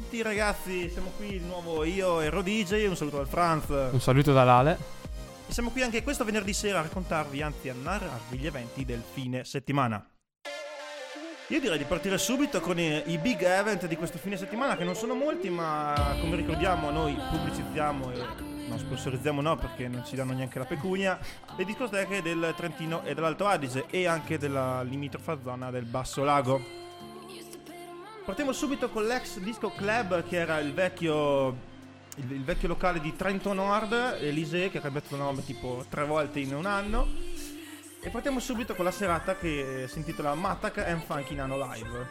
Tutti ragazzi, siamo qui di nuovo io e Rodigi, un saluto dal Franz. Un saluto da Lale. E siamo qui anche questo venerdì sera a raccontarvi, anzi a narrarvi gli eventi del fine settimana. Io direi di partire subito con i, i big event di questo fine settimana, che non sono molti, ma come ricordiamo noi pubblicizziamo e non sponsorizziamo no perché non ci danno neanche la pecunia, le discoteche del Trentino e dell'Alto Adige e anche della limitrofa zona del Basso Lago. Partiamo subito con l'ex Disco Club che era il vecchio, il, il vecchio locale di Trento Nord, Elise, che ha cambiato nome tipo tre volte in un anno. E partiamo subito con la serata che si intitola Mattac and Funky Nano Live.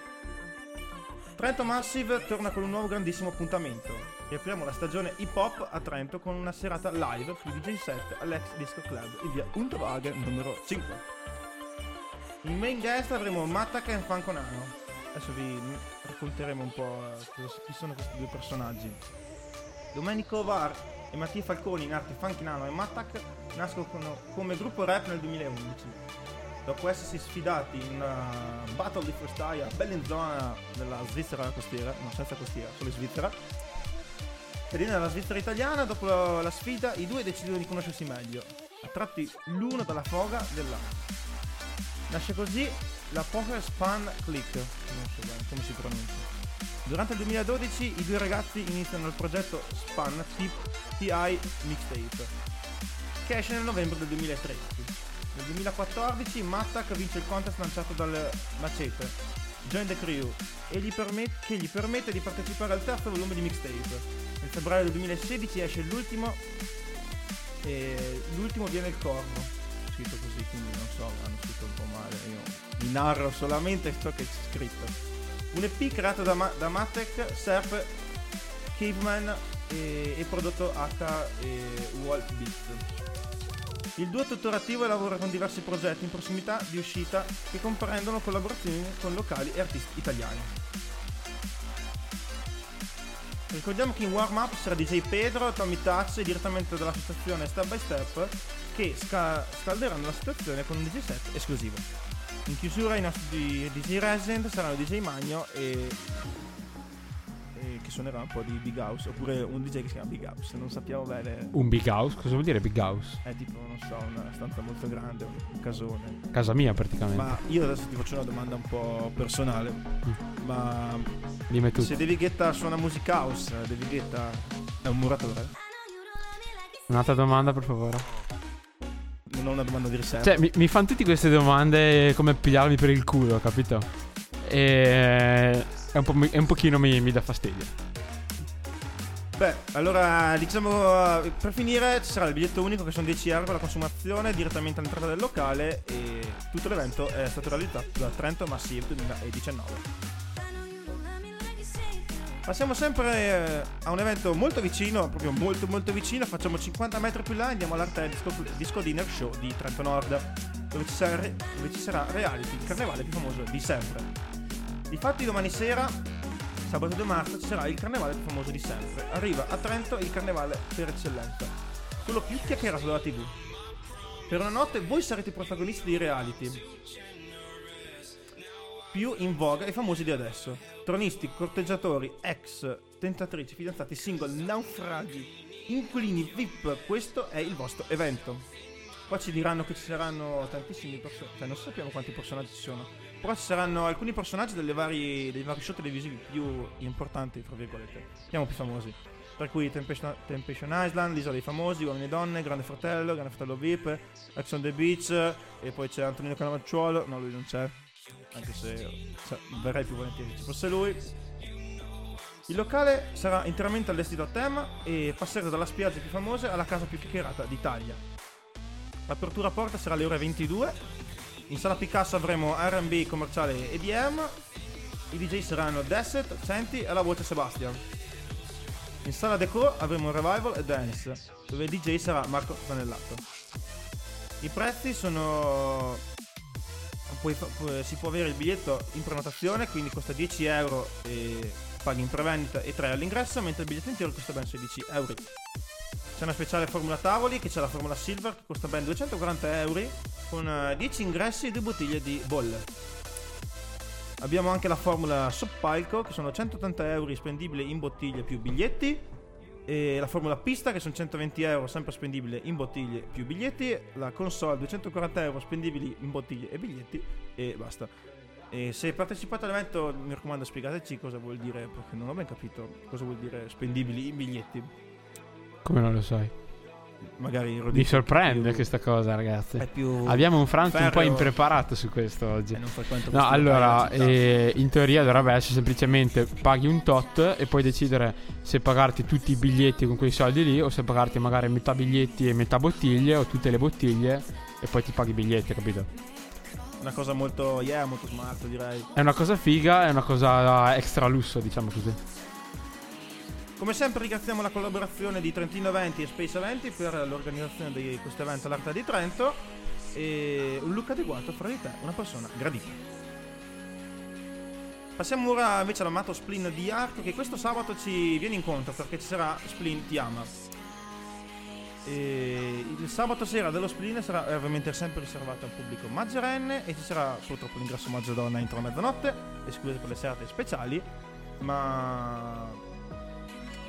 Trento Massive torna con un nuovo grandissimo appuntamento. E apriamo la stagione hip hop a Trento con una serata live più DJ set all'ex Disco Club in via Unterwagen numero 5. In main guest avremo Mattac and Funko Nano. Adesso vi racconteremo un po' chi sono questi due personaggi. Domenico Var e Mattia Falconi in arte Funky Nano e Mattac nascono come gruppo rap nel 2011. Dopo essersi sfidati in una battle di freestyle a Bellinzona nella Svizzera costiera, no senza costiera, solo in Svizzera, pedina nella Svizzera italiana, dopo la, la sfida i due decidono di conoscersi meglio, attratti l'uno dalla foga dell'altro. Nasce così la Poker Span Click, non so bene come si pronuncia. Durante il 2012 i due ragazzi iniziano il progetto Span TI Mixtape, che esce nel novembre del 2013. Nel 2014 Mattac vince il contest lanciato dal Macete, Join the Crew, gli permet- che gli permette di partecipare al terzo volume di Mixtape. Nel febbraio del 2016 esce l'ultimo e l'ultimo viene il corvo scritto così, quindi non so, hanno scritto un po' male. Io vi narro solamente ciò che c'è scritto. Un EP creato da, Ma- da Matek, Serp, Caveman e, e prodotto H e Walt Beats. Il duo è tuttora attivo e lavora con diversi progetti in prossimità di uscita che comprendono collaborazioni con locali e artisti italiani. Ricordiamo che in warm-up sarà DJ Pedro, Tommy Touch direttamente dall'associazione Step by Step che sca- scalderanno la situazione con un DJ set esclusivo. In chiusura i nostri DJ Resident saranno DJ Magno e, che suonerà un po' di Big House oppure un DJ che si chiama Big House, non sappiamo bene. Un big house? Cosa vuol dire big house? È tipo, non so, una stanza molto grande, un casone. Casa mia praticamente. Ma io adesso ti faccio una domanda un po' personale. Ma Dimmi tu. se David Guetta suona music house, David Guetta è un muratore? Un'altra domanda per favore. Non ho una domanda di riserva. Cioè, mi, mi fanno tutte queste domande come pigliarmi per il culo, capito? E... È un, po', mi- è un pochino mi, mi dà fastidio. Beh, allora diciamo per finire ci sarà il biglietto unico che sono 10 euro la consumazione direttamente all'entrata del locale e tutto l'evento è stato realizzato da Trento Massive 2019. Passiamo sempre eh, a un evento molto vicino, proprio molto molto vicino, facciamo 50 metri più là e andiamo all'Arte Disco, Disco Dinner Show di Trento Nord, dove ci, sarà, dove ci sarà Reality, il carnevale più famoso di sempre. Difatti domani sera, sabato 2 marzo, ci sarà il carnevale più famoso di sempre. Arriva a Trento il carnevale per eccellenza, quello più chiacchierato dalla tv. Per una notte voi sarete i protagonisti dei reality più in voga e famosi di adesso. Tronisti, corteggiatori, ex, tentatrici, fidanzati, single, naufragi, inquilini, VIP, questo è il vostro evento. Qua ci diranno che ci saranno tantissimi personaggi, cioè non sappiamo quanti personaggi ci sono, però ci saranno alcuni personaggi vari, dei vari show televisivi più importanti, tra virgolette, chiamo più famosi. Tra cui Temptation, Temptation Island, l'Isola dei Famosi, Uomini e Donne, Grande Fratello, Grande Fratello VIP, Ex on the Beach, e poi c'è Antonino Canavacciuolo, no lui non c'è, anche se cioè, verrei più volentieri se fosse lui. Il locale sarà interamente allestito a tema e passerete dalla spiaggia più famosa alla casa più chiacchierata d'Italia. L'apertura a porta sarà alle ore 22. In sala Picasso avremo RB commerciale EDM. I DJ saranno Desset, Senti e la voce Sebastian. In sala Deco avremo Revival e Dance, dove il DJ sarà Marco Zanellato. I prezzi sono puoi pu- si può avere il biglietto in prenotazione, quindi costa 10 euro e paghi in prevendita e 3 all'ingresso, mentre il biglietto intero costa ben 16 euro. C'è una speciale formula tavoli, che c'è la formula silver, che costa ben 240 euro, con eh, 10 ingressi e 2 bottiglie di bolle. Abbiamo anche la formula Soppalco, che sono 180 euro spendibili in bottiglie più biglietti. E la formula pista, che sono 120 euro, sempre spendibile in bottiglie più biglietti. La console, 240 euro spendibili in bottiglie e biglietti. E basta. E se partecipate all'evento, mi raccomando, spiegateci cosa vuol dire, perché non ho ben capito cosa vuol dire spendibili in biglietti. Come non lo sai? Magari Mi sorprende più- questa cosa, ragazzi. Abbiamo un Franz un po' impreparato su questo oggi. No, allora, eh, in teoria dovrebbe essere semplicemente paghi un tot e puoi decidere se pagarti tutti i biglietti con quei soldi lì o se pagarti magari metà biglietti e metà bottiglie o tutte le bottiglie e poi ti paghi i biglietti, capito? Una cosa molto, yeah, molto smart, direi. È una cosa figa, è una cosa extra lusso, diciamo così. Come sempre ringraziamo la collaborazione di Trentino Eventi e Space Eventi per l'organizzazione di questo evento all'Arte di Trento e un look adeguato fra di te, una persona gradita. Passiamo ora invece all'amato Splin di Arco che questo sabato ci viene incontro perché ci sarà Splin Ti Ama. E il sabato sera dello Splin sarà ovviamente sempre riservato al pubblico maggiorenne e ci sarà purtroppo l'ingresso maggio donna entro mezzanotte, escluso per le serate speciali, ma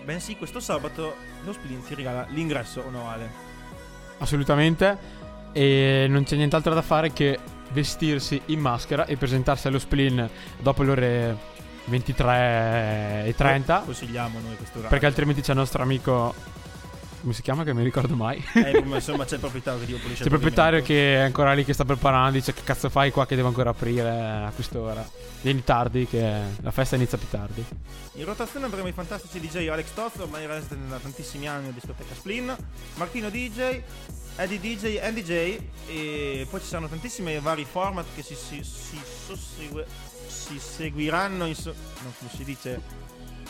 Bensì questo sabato lo Splin ti regala l'ingresso onorale. Assolutamente. E non c'è nient'altro da fare che vestirsi in maschera e presentarsi allo spleen dopo le ore 23 e 30. Consigliamo noi questo orario. Perché altrimenti c'è il nostro amico. Come si chiama? Che non mi ricordo mai. Eh, ma insomma c'è il proprietario che ti pulisce C'è il proprietario che è ancora lì che sta preparando. Dice: Che cazzo fai qua che devo ancora aprire a quest'ora? Vieni tardi, che la festa inizia più tardi. In rotazione avremo i fantastici DJ Alex Tozzo, ormai resident da tantissimi anni a discoteca Splin, Martino DJ, Eddie DJ, Andy J e poi ci saranno tantissimi vari format che si, si, si, si seguiranno in so- no, come si dice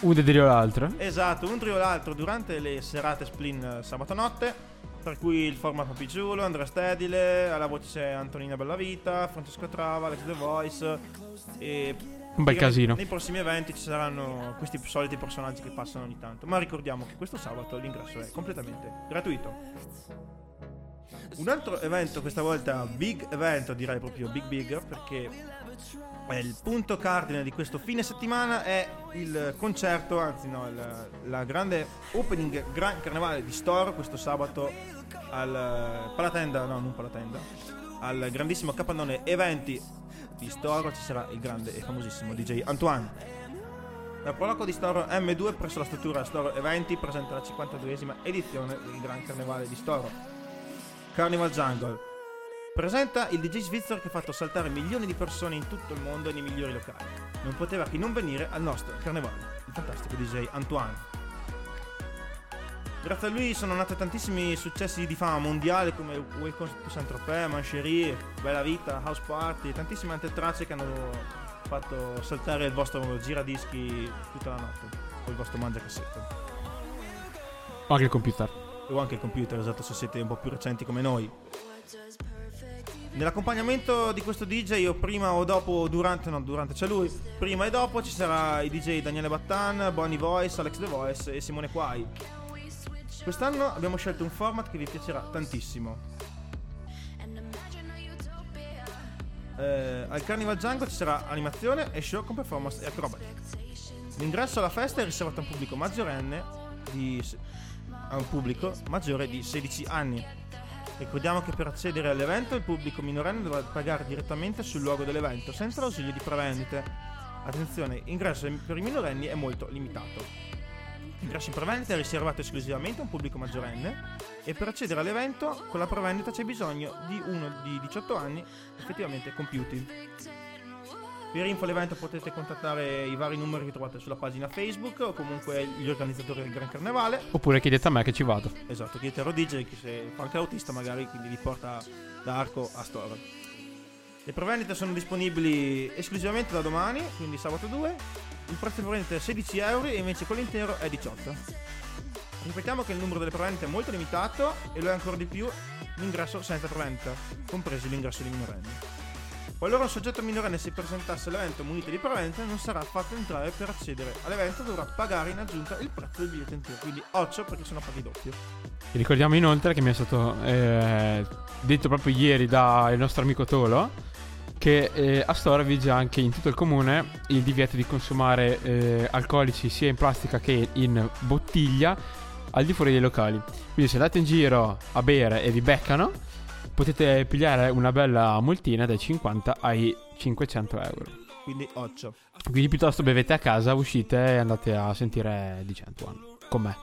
Uno dirio l'altro. Esatto, un trio l'altro durante le serate Splin eh, sabato notte. Per cui il format Papi Giulo, Andrea Stedile, alla voce c'è Antonina Bellavita, Francesco Trava, Alex The Voice. E Un bel casino. Nei prossimi eventi ci saranno questi soliti personaggi che passano ogni tanto. Ma ricordiamo che questo sabato l'ingresso è completamente gratuito. Un altro evento, questa volta big evento, direi proprio big big, perché il punto cardine di questo fine settimana è il concerto, anzi no, il- la grande opening Gran Carnevale di Store questo sabato al Palatenda, no non Palatenda, al grandissimo capannone eventi di Store ci sarà il grande e famosissimo DJ Antoine. La proloco di Storo M2 presso la struttura Storo Eventi presenta la 52esima edizione del Gran Carnevale di Storo. Carnival Jungle presenta il DJ svizzero che ha fatto saltare milioni di persone in tutto il mondo nei migliori locali. Non poteva che non venire al nostro carnevale, il fantastico DJ Antoine. Grazie a lui sono nati tantissimi successi di fama mondiale come Welcome to Saint-Tropez, Mancherie, Bella Vita, House Party e tantissime altre tracce che hanno fatto saltare il vostro giradischi tutta la notte o il vostro mangiacassette O anche il computer. o anche il computer, esatto, se siete un po' più recenti come noi. Nell'accompagnamento di questo DJ o prima o dopo durante, no durante c'è lui, prima e dopo ci sarà i DJ Daniele Battan, Bonnie Voice, Alex The Voice e Simone Quai. Quest'anno abbiamo scelto un format che vi piacerà tantissimo. Eh, al Carnival Django ci sarà animazione e show con performance e acrobatic. L'ingresso alla festa è riservato a un pubblico maggiorenne di, a un pubblico maggiore di 16 anni. Ricordiamo che per accedere all'evento il pubblico minorenne dovrà pagare direttamente sul luogo dell'evento senza l'ausilio di prevendite. Attenzione, l'ingresso per i minorenni è molto limitato. L'ingresso in prevendita è riservato esclusivamente a un pubblico maggiorenne e per accedere all'evento con la prevendita c'è bisogno di uno di 18 anni effettivamente compiuti. Per info all'evento potete contattare i vari numeri che trovate sulla pagina Facebook o comunque gli organizzatori del Gran Carnevale. Oppure chiedete a me che ci vado. Esatto, chiedete a Rodige che se fa anche l'autista magari, quindi vi porta da Arco a Store. Le prevendite sono disponibili esclusivamente da domani, quindi sabato 2. Il prezzo di prevendita è 16 euro e invece quello intero è 18. Ripetiamo che il numero delle prevendite è molto limitato e lo è ancora di più l'ingresso senza prevendita, compreso l'ingresso di minorenni. Qualora un soggetto minorenne si presentasse all'evento munito di prevendita, non sarà fatto entrare per accedere all'evento, dovrà pagare in aggiunta il prezzo del biglietto intero, quindi 8 perché sono paghi doppio. Vi ricordiamo inoltre che mi è stato eh, detto proprio ieri dal nostro amico Tolo che eh, a Stora vige anche in tutto il comune il divieto di consumare eh, alcolici sia in plastica che in bottiglia al di fuori dei locali. Quindi se andate in giro a bere e vi beccano, potete pigliare una bella multina dai 50 ai 500 euro. Quindi 8. Quindi piuttosto bevete a casa, uscite e andate a sentire di 100 con me.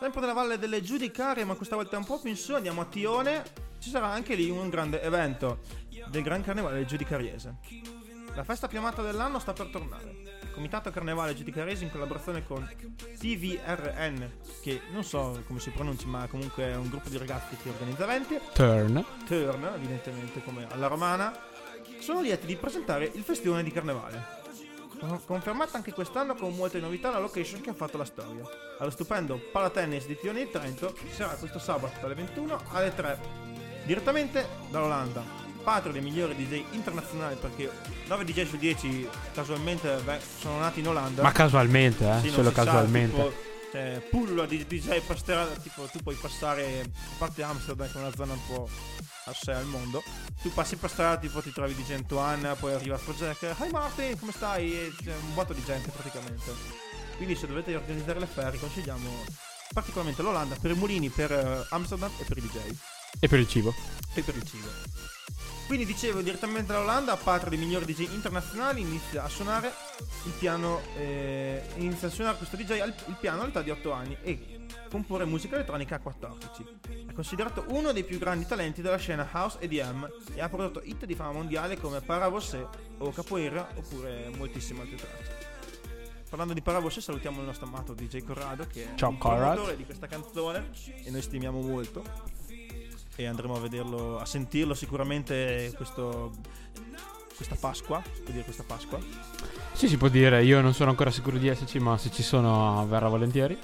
Sempre nella Valle delle Giudicarie, ma questa volta un po' più in su, andiamo a Tione. Ci sarà anche lì un grande evento del Gran Carnevale Giudicariese. La festa più amata dell'anno sta per tornare. Comitato Carnevale Giudicariese in collaborazione con TVRN, che non so come si pronunci, ma comunque è un gruppo di ragazzi che organizza eventi. Turn. Turn, evidentemente come alla romana, sono lieti di presentare il festione di Carnevale. Confermata anche quest'anno con molte novità la location che ha fatto la storia. Allo stupendo Palatennis di Tione di Trento sarà questo sabato dalle 21 alle 3, direttamente dall'Olanda. Patrio dei migliori DJ internazionali perché 9 DJ su 10 casualmente beh, sono nati in Olanda. Ma casualmente, eh? Sì, Solo si sa, casualmente. tipo, cioè, pull di DJ strada, tipo tu puoi passare, a parte Amsterdam che è una zona un po' a sé al mondo, tu passi per strada, tipo ti trovi di Gentuan, poi arriva Afrojack, hi Martin, come stai? E c'è un botto di gente praticamente. Quindi se dovete organizzare le ferie consigliamo particolarmente l'Olanda per i mulini, per eh, Amsterdam e per i DJ E per il cibo. e per il cibo. Quindi dicevo direttamente dall'Olanda, patria dei migliori DJ internazionali, inizia a suonare il piano, eh, inizia a suonare questo DJ al, il piano all'età di 8 anni e comporre musica elettronica a 14. È considerato uno dei più grandi talenti della scena house EDM e ha prodotto hit di fama mondiale come Paravosé o Capoeira oppure moltissime altre tracce. Parlando di Paravosé salutiamo il nostro amato DJ Corrado che Ciao, è un Corrado. promotore di questa canzone e noi stimiamo molto e andremo a vederlo, a sentirlo sicuramente questo, questa Pasqua, si può dire questa Pasqua. Sì, si può dire. Io non sono ancora sicuro di esserci, ma se ci sono verrà volentieri.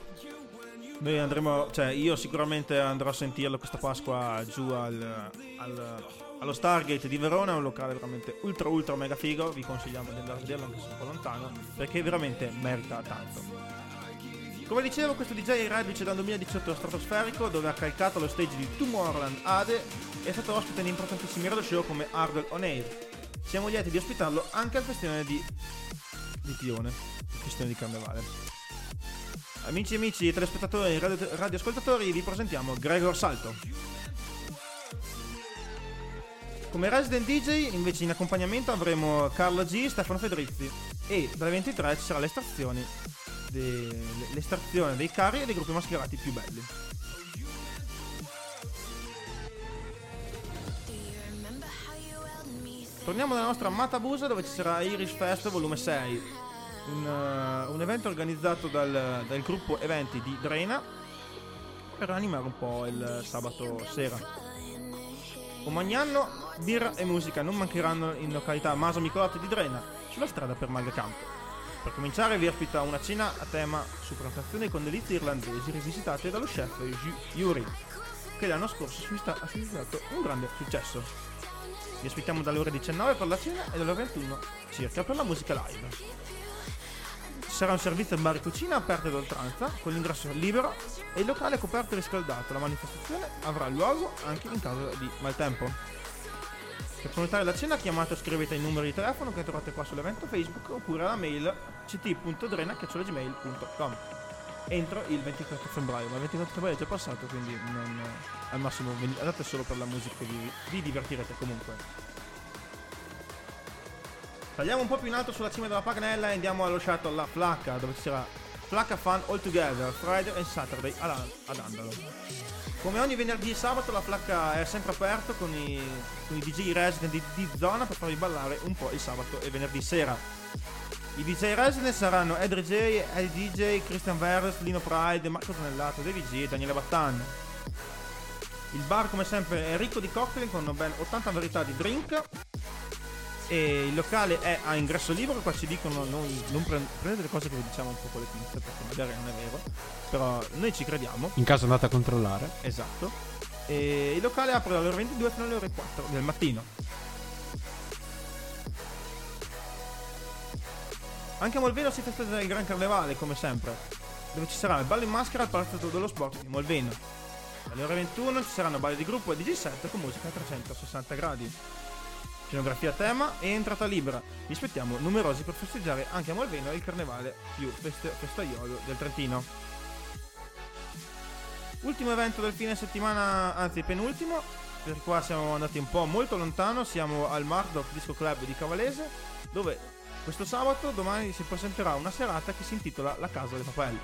Noi andremo, cioè io sicuramente andrò a sentirlo questa Pasqua giù al, al- allo Stargate di Verona, un locale veramente ultra ultra mega figo, vi consigliamo di andare a vederlo anche se è un po' lontano, perché veramente merita tanto. Come dicevo, questo DJ è reduce dal 2018 allo Stratosferico, dove ha calcato lo stage di Tomorrowland Ade e è stato ospite di importantissimi radio show come Hardwell On Air. Siamo lieti di ospitarlo anche al festival di, di Tione, il festival di Carnevale. Amici e amici, telespettatori e radio- radioascoltatori, vi presentiamo Gregor Salto. Come resident DJ, invece in accompagnamento avremo Carlo G, Stefano Fedrizzi e dalle 23 ci sarà l'estrazione, de- l'estrazione dei carri e dei gruppi mascherati più belli. Torniamo nella nostra amata Busa dove ci sarà Irish Fest volume 6, un, eh, un evento organizzato dal, dal gruppo eventi di Drena per animare un po' il sabato sera. Omagnano, birra e musica non mancheranno in località Maso Micolotti di Drena, sulla strada per Malgacampo. Per cominciare vi ospita una cena a tema su prestazioni con delizie irlandesi rivisitate dallo chef Yuri, che l'anno scorso ha suscitato un grande successo. Vi aspettiamo dalle ore 19 per la cena e dalle ore 21 circa per la musica live. Ci sarà un servizio bar e cucina aperto ad oltranza, con l'ingresso libero e il locale coperto e riscaldato. La manifestazione avrà luogo anche in caso di maltempo. Per prenotare la cena chiamate o scrivete il numero di telefono che trovate qua sull'evento Facebook oppure alla mail ct.drena.gmail.com entro il 24 febbraio, ma il 24 febbraio è già passato, quindi non, al massimo andate solo per la musica e vi, vi divertirete comunque. Tagliamo un po' più in alto sulla cima della Paganella e andiamo allo shuttle La Flacca, dove ci sarà Flacca Fun All Together, Friday and Saturday ad, Andalo. Come ogni venerdì e sabato la Flacca è sempre aperto con i, con i DJ resident di, di zona per farvi ballare un po' il sabato e venerdì sera. I DJ resident saranno Ed DJ, Eddie DJ, Christian Verres, Lino Pride, Marco Zanellato, David G e Daniele Battan. Il bar come sempre è ricco di cocktail con ben 80 varietà di drink e il locale è a ingresso libero, qua ci dicono non, non pre- prendete le cose che vi diciamo un po' con le pinze perché magari non è vero, però noi ci crediamo, In caso andate a controllare. esatto. E il locale apre dalle ore 22 fino alle ore 4 del mattino. Anche a Molveno si festeggia il Gran Carnevale, come sempre, dove ci sarà il ballo in maschera al Palazzo dello Sport di Molveno. Alle ore 21 ci saranno balli di gruppo e DJ set con musica a 360 gradi. Scenografia a tema e entrata libera. Vi aspettiamo numerosi per festeggiare anche a Malveno il carnevale più feste- festaiolo del Trentino. Ultimo evento del fine settimana, anzi penultimo, per qua siamo andati un po' molto lontano, siamo al Mardok Disco Club di Cavalese, dove questo sabato, domani, si presenterà una serata che si intitola La Casa dei Papelli.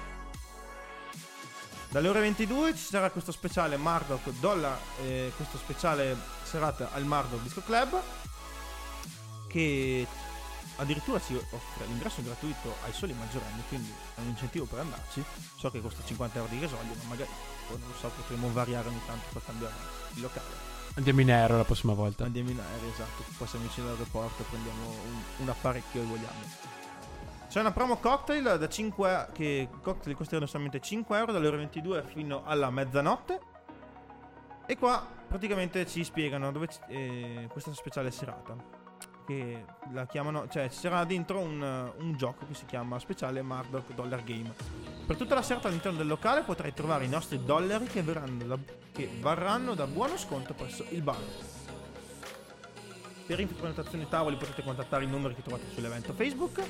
Dalle ore 22 ci sarà questo speciale Mardok Dolla, eh, questo speciale serata al Mardok Disco Club che addirittura si offre l'ingresso gratuito ai soli maggiorenni, quindi è un incentivo per andarci. So che costa 50 euro di gasolio, ma magari poi non lo so, potremo variare ogni tanto per cambiare il locale. Andiamo in aereo la prossima volta. Andiamo in aereo, esatto, poi siamo vicino all'aeroporto, prendiamo un, un apparecchio e vogliamo. C'è una promo cocktail da 5 che cocktail costeranno solamente 5 euro dalle ore 22 fino alla mezzanotte. E qua praticamente ci spiegano dove eh, questa speciale serata. Che la chiamano, cioè ci sarà dentro un, un gioco che si chiama speciale Marduk Dollar Game. Per tutta la serata all'interno del locale potrai trovare i nostri dollari che, da, che varranno da buono sconto presso il bar. Per prenotazioni tavoli potete contattare i numeri che trovate sull'evento Facebook.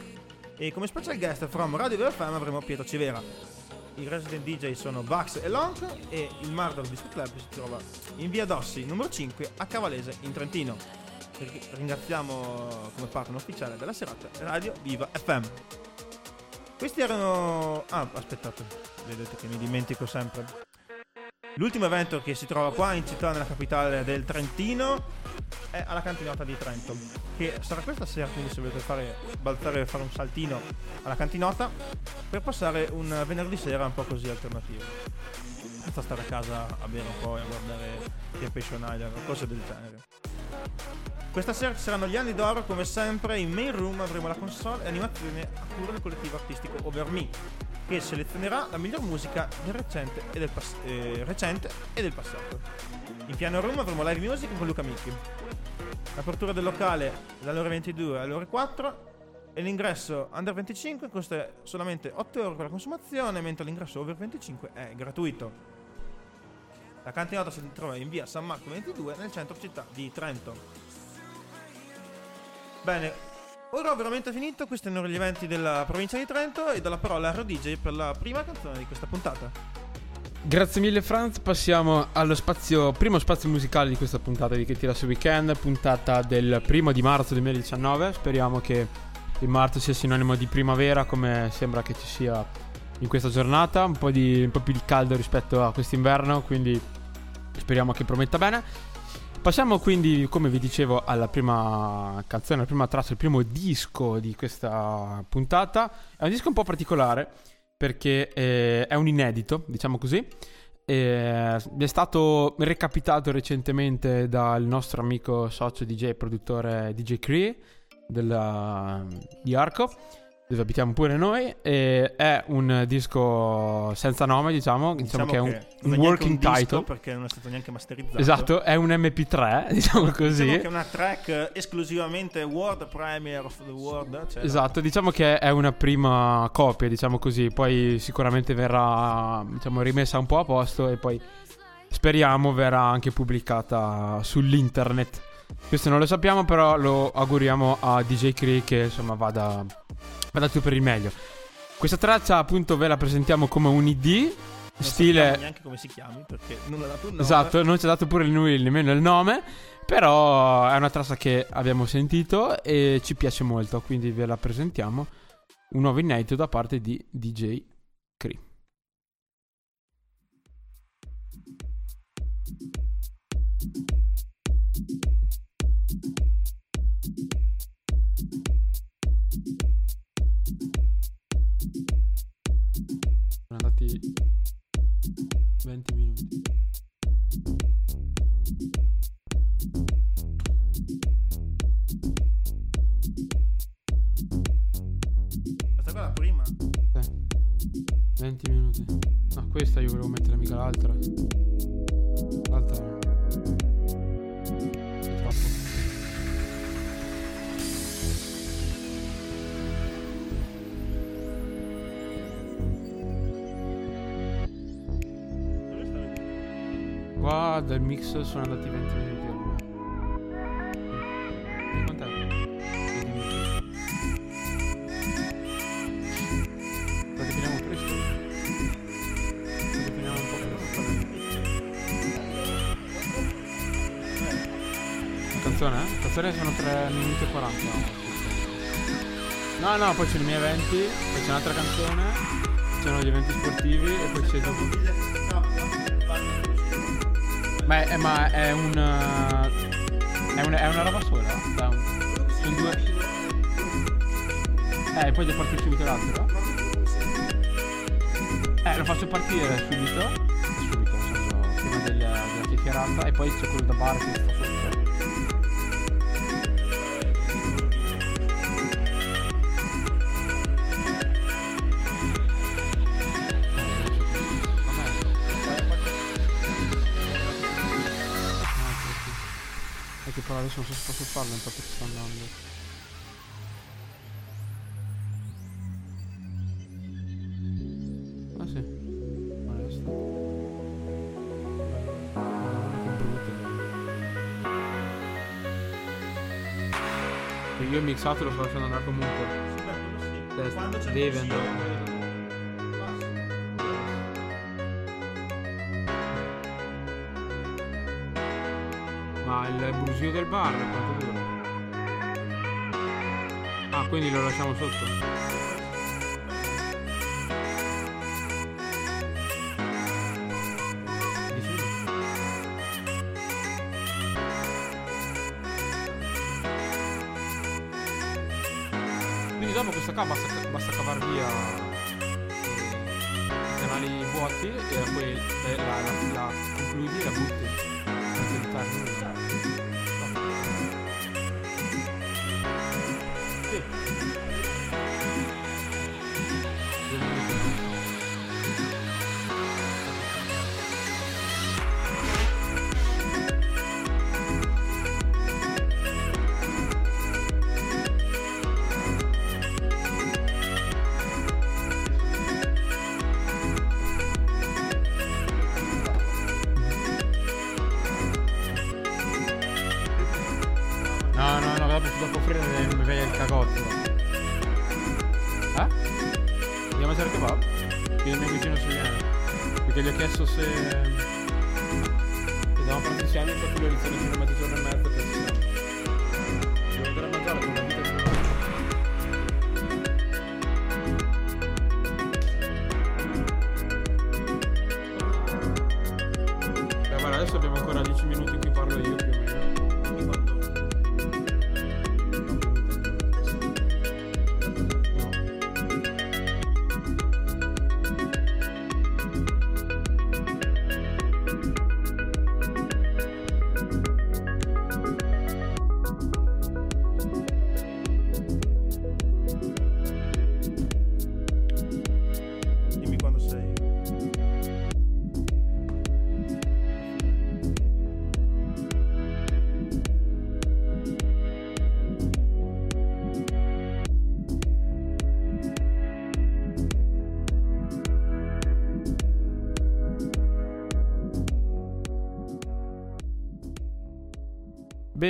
E come special guest from Radio VFM avremo Pietro Civera. I resident DJ sono Vax e Lonk e il Mardor Disco Club si trova in via Dossi numero 5 a Cavalese in Trentino. Ri- Ringraziamo come partner ufficiale della serata Radio Viva FM. Questi erano... Ah, aspettate, vedete che mi dimentico sempre. L'ultimo evento che si trova qua in città, nella capitale del Trentino, è alla cantinota di Trento. Che sarà questa sera, quindi se volete fare, balzare fare un saltino alla cantinota, per passare un venerdì sera un po' così alternativo. Senza stare a casa a bere un po' e a guardare Temptation Island o cose del genere. Questa sera ci saranno gli anni d'oro, come sempre, in main room avremo la console e animazione a cura del collettivo artistico Over Me, che selezionerà la miglior musica del recente e del, pass- eh, recente e del passato. In piano room avremo live music con Luca Micchi. L'apertura del locale dalle ore 22 alle ore 4 e l'ingresso under 25 costa solamente 8 euro per la consumazione, mentre l'ingresso over 25 è gratuito. La cantinata si trova in via San Marco 22 nel centro città di Trento. Bene, ora ho veramente finito, questi erano gli eventi della provincia di Trento e do la parola a DJ per la prima canzone di questa puntata. Grazie mille Franz, passiamo allo spazio, primo spazio musicale di questa puntata di Che tira su weekend, puntata del primo di marzo 2019, speriamo che il marzo sia sinonimo di primavera come sembra che ci sia in questa giornata, un po', di, un po' più di caldo rispetto a quest'inverno, quindi speriamo che prometta bene. Passiamo quindi, come vi dicevo, alla prima canzone, alla prima traccia, il primo disco di questa puntata. È un disco un po' particolare perché eh, è un inedito, diciamo così. Eh, è stato recapitato recentemente dal nostro amico socio DJ e produttore DJ Cree della, di Arco, dove abitiamo pure noi. È un disco senza nome, diciamo, diciamo, che è un, un working un title. perché non è stato neanche masterizzato. Esatto, è un MP3, diciamo così. Diciamo che è una track esclusivamente World Premiere of the World. Cioè Esatto, diciamo che è una prima copia, diciamo così, poi sicuramente verrà diciamo, rimessa un po' a posto e poi speriamo verrà anche pubblicata sull'internet. Questo non lo sappiamo, però lo auguriamo a DJ Cree che insomma vada, vada tutto per il meglio. Questa traccia appunto ve la presentiamo come un ID, non stile... sappiamo neanche come si chiami perché non ha dato un nome. Esatto, non ci ha dato pure lui nemmeno il nome. Però è una traccia che abbiamo sentito e ci piace molto. Quindi ve la presentiamo. Un nuovo inedito da parte di DJ Cree. Questa io volevo mettere mica l'altra. L'altra. no. Qua dal mix sono andati 20 minuti canzone sono 3 minuti e 40. No, no, poi ci sono i miei eventi, poi c'è un'altra canzone, ci sono gli eventi sportivi e poi c'è dopo. Ma è, ma è un. eh, È, un- è una roba sola? Da sono due. Eh, poi devo partire subito l'altro? Eh, lo faccio partire subito. Subito, senso, prima del- della chiacchierata. E poi c'è quello da bar che sta sotto. Farlo, intanto che sto andando. Ah sì. Onesto. Madonna, che brutto. E Io il mixato lo sto lasciando andare comunque. Eh, Quando c'è deve andare. Il brusio del bar? Ah, quindi lo lasciamo sotto? Quindi dopo questa qua basta, basta cavar via i canali vuoti e poi eh, la, la, la concludi la butti. Senza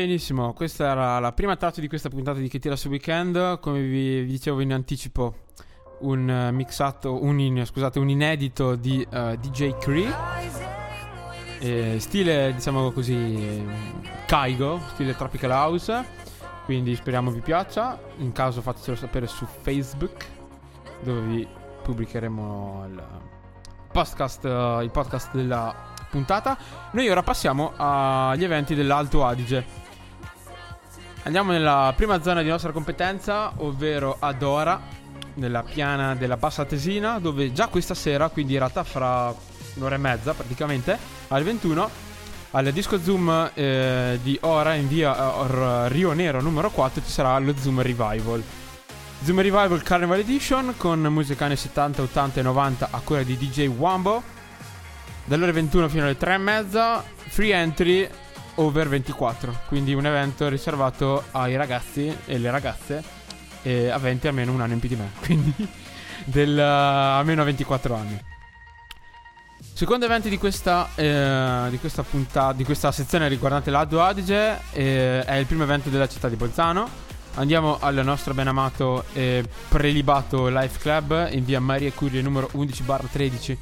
Benissimo, questa era la prima traccia di questa puntata di Che tira su weekend. Come vi, vi dicevo in anticipo, un eh, mixato, un, in- scusate, un inedito di eh, DJ Cree. Stile, diciamo così, Kaigo, stile Tropical House. Quindi speriamo vi piaccia. In caso fatecelo sapere su Facebook, dove vi pubblicheremo il podcast, eh, il podcast della puntata. Noi ora passiamo agli eventi dell'Alto Adige. Andiamo nella prima zona di nostra competenza, ovvero ad Ora, nella piana della Bassa Tesina, dove già questa sera, quindi in realtà fra un'ora e mezza praticamente, alle 21, al Disco Zoom eh, di Ora in via eh, Or- Rio Nero numero 4 ci sarà lo Zoom Revival. Zoom Revival Carnival Edition con musica anni 70, 80 e 90 a cura di DJ Wambo. Dalle ore 21 fino alle 3 e mezza, free entry over 24. Quindi un evento riservato ai ragazzi e le ragazze eh, aventi almeno un anno in più di me. Quindi del, eh, almeno 24 anni. Secondo evento di questa, eh, di questa puntata, di questa sezione riguardante l'Alto Adige eh, è il primo evento della città di Bolzano. Andiamo al nostro ben amato e prelibato Life Club in via Maria Curie numero 11-13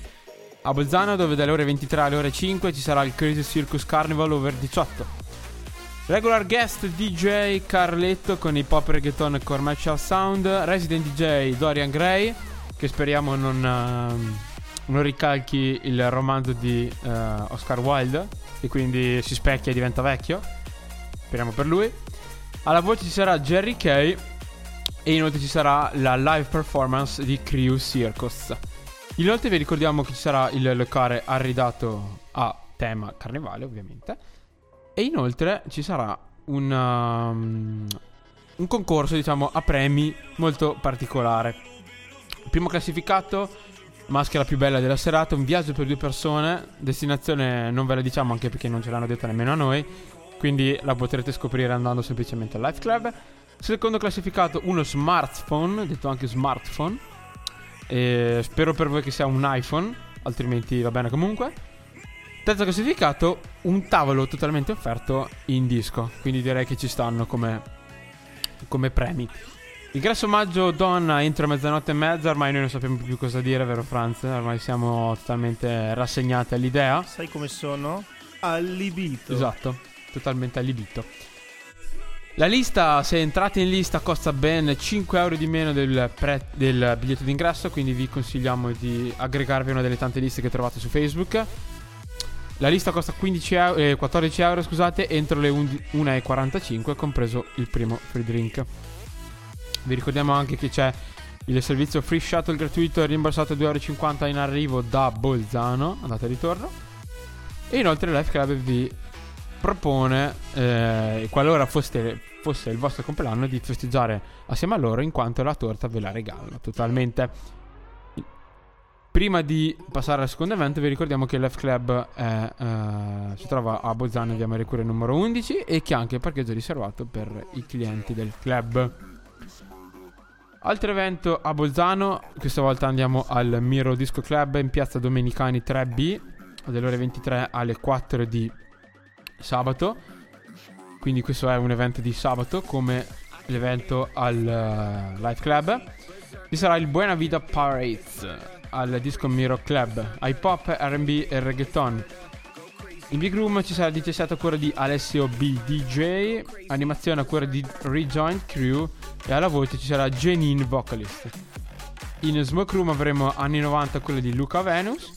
a Bolzano dove dalle ore 23 alle ore 5 ci sarà il Crazy Circus Carnival over 18. Regular guest DJ Carletto con hip hop reggaeton commercial sound, resident DJ Dorian Gray che speriamo non... Uh, non ricalchi il romanzo di uh, Oscar Wilde e quindi si specchia e diventa vecchio. Speriamo per lui. Alla voce ci sarà Jerry Kay e inoltre ci sarà la live performance di Crew Circus. Inoltre vi ricordiamo che ci sarà il locale arridato a tema carnevale, ovviamente. E inoltre ci sarà un, um, un concorso, diciamo, a premi molto particolare. Primo classificato maschera più bella della serata, un viaggio per due persone, destinazione non ve la diciamo anche perché non ce l'hanno detta nemmeno a noi, quindi la potrete scoprire andando semplicemente al Life Club. Secondo classificato uno smartphone, detto anche smartphone, e spero per voi che sia un iPhone, altrimenti va bene comunque. Terzo classificato, un tavolo totalmente offerto in disco, quindi direi che ci stanno come, come premi. Ingresso omaggio donna entro mezzanotte e mezza, ormai noi non sappiamo più cosa dire, vero Franz? Ormai siamo totalmente rassegnati all'idea. Sai come sono? Allibito. Esatto, totalmente allibito. La lista, se entrate in lista, costa ben 5 euro di meno del, pre- del biglietto d'ingresso, quindi vi consigliamo di aggregarvi a una delle tante liste che trovate su Facebook. La lista costa euro, eh, 14 euro, scusate, entro le 1.45, compreso il primo free drink. Vi ricordiamo anche che c'è il servizio free shuttle gratuito rimborsato 2,50 euro in arrivo da Bolzano, andata e ritorno. E inoltre Life Club vi propone, eh, qualora foste, fosse il vostro compleanno, di festeggiare assieme a loro in quanto la torta ve la regalano totalmente. Prima di passare al secondo evento vi ricordiamo che Life Club è, eh, si trova a Bolzano via Marie numero 11 e che ha anche il parcheggio riservato per i clienti del club. Altro evento a Bolzano, questa volta andiamo al Miro Disco Club in piazza Domenicani 3B, dalle ore 23 alle 4 di sabato. Quindi questo è un evento di sabato come l'evento al uh, Live Club. Ci sarà il Buena Vida Parades al Disco Miro Club, hip hop, RB e reggaeton. In Big Room ci sarà il 17 a cura di Alessio B. DJ, animazione a cura di Rejoined Crew e alla voce ci sarà Janine Vocalist. In Smoke Room avremo anni 90 quella di Luca Venus.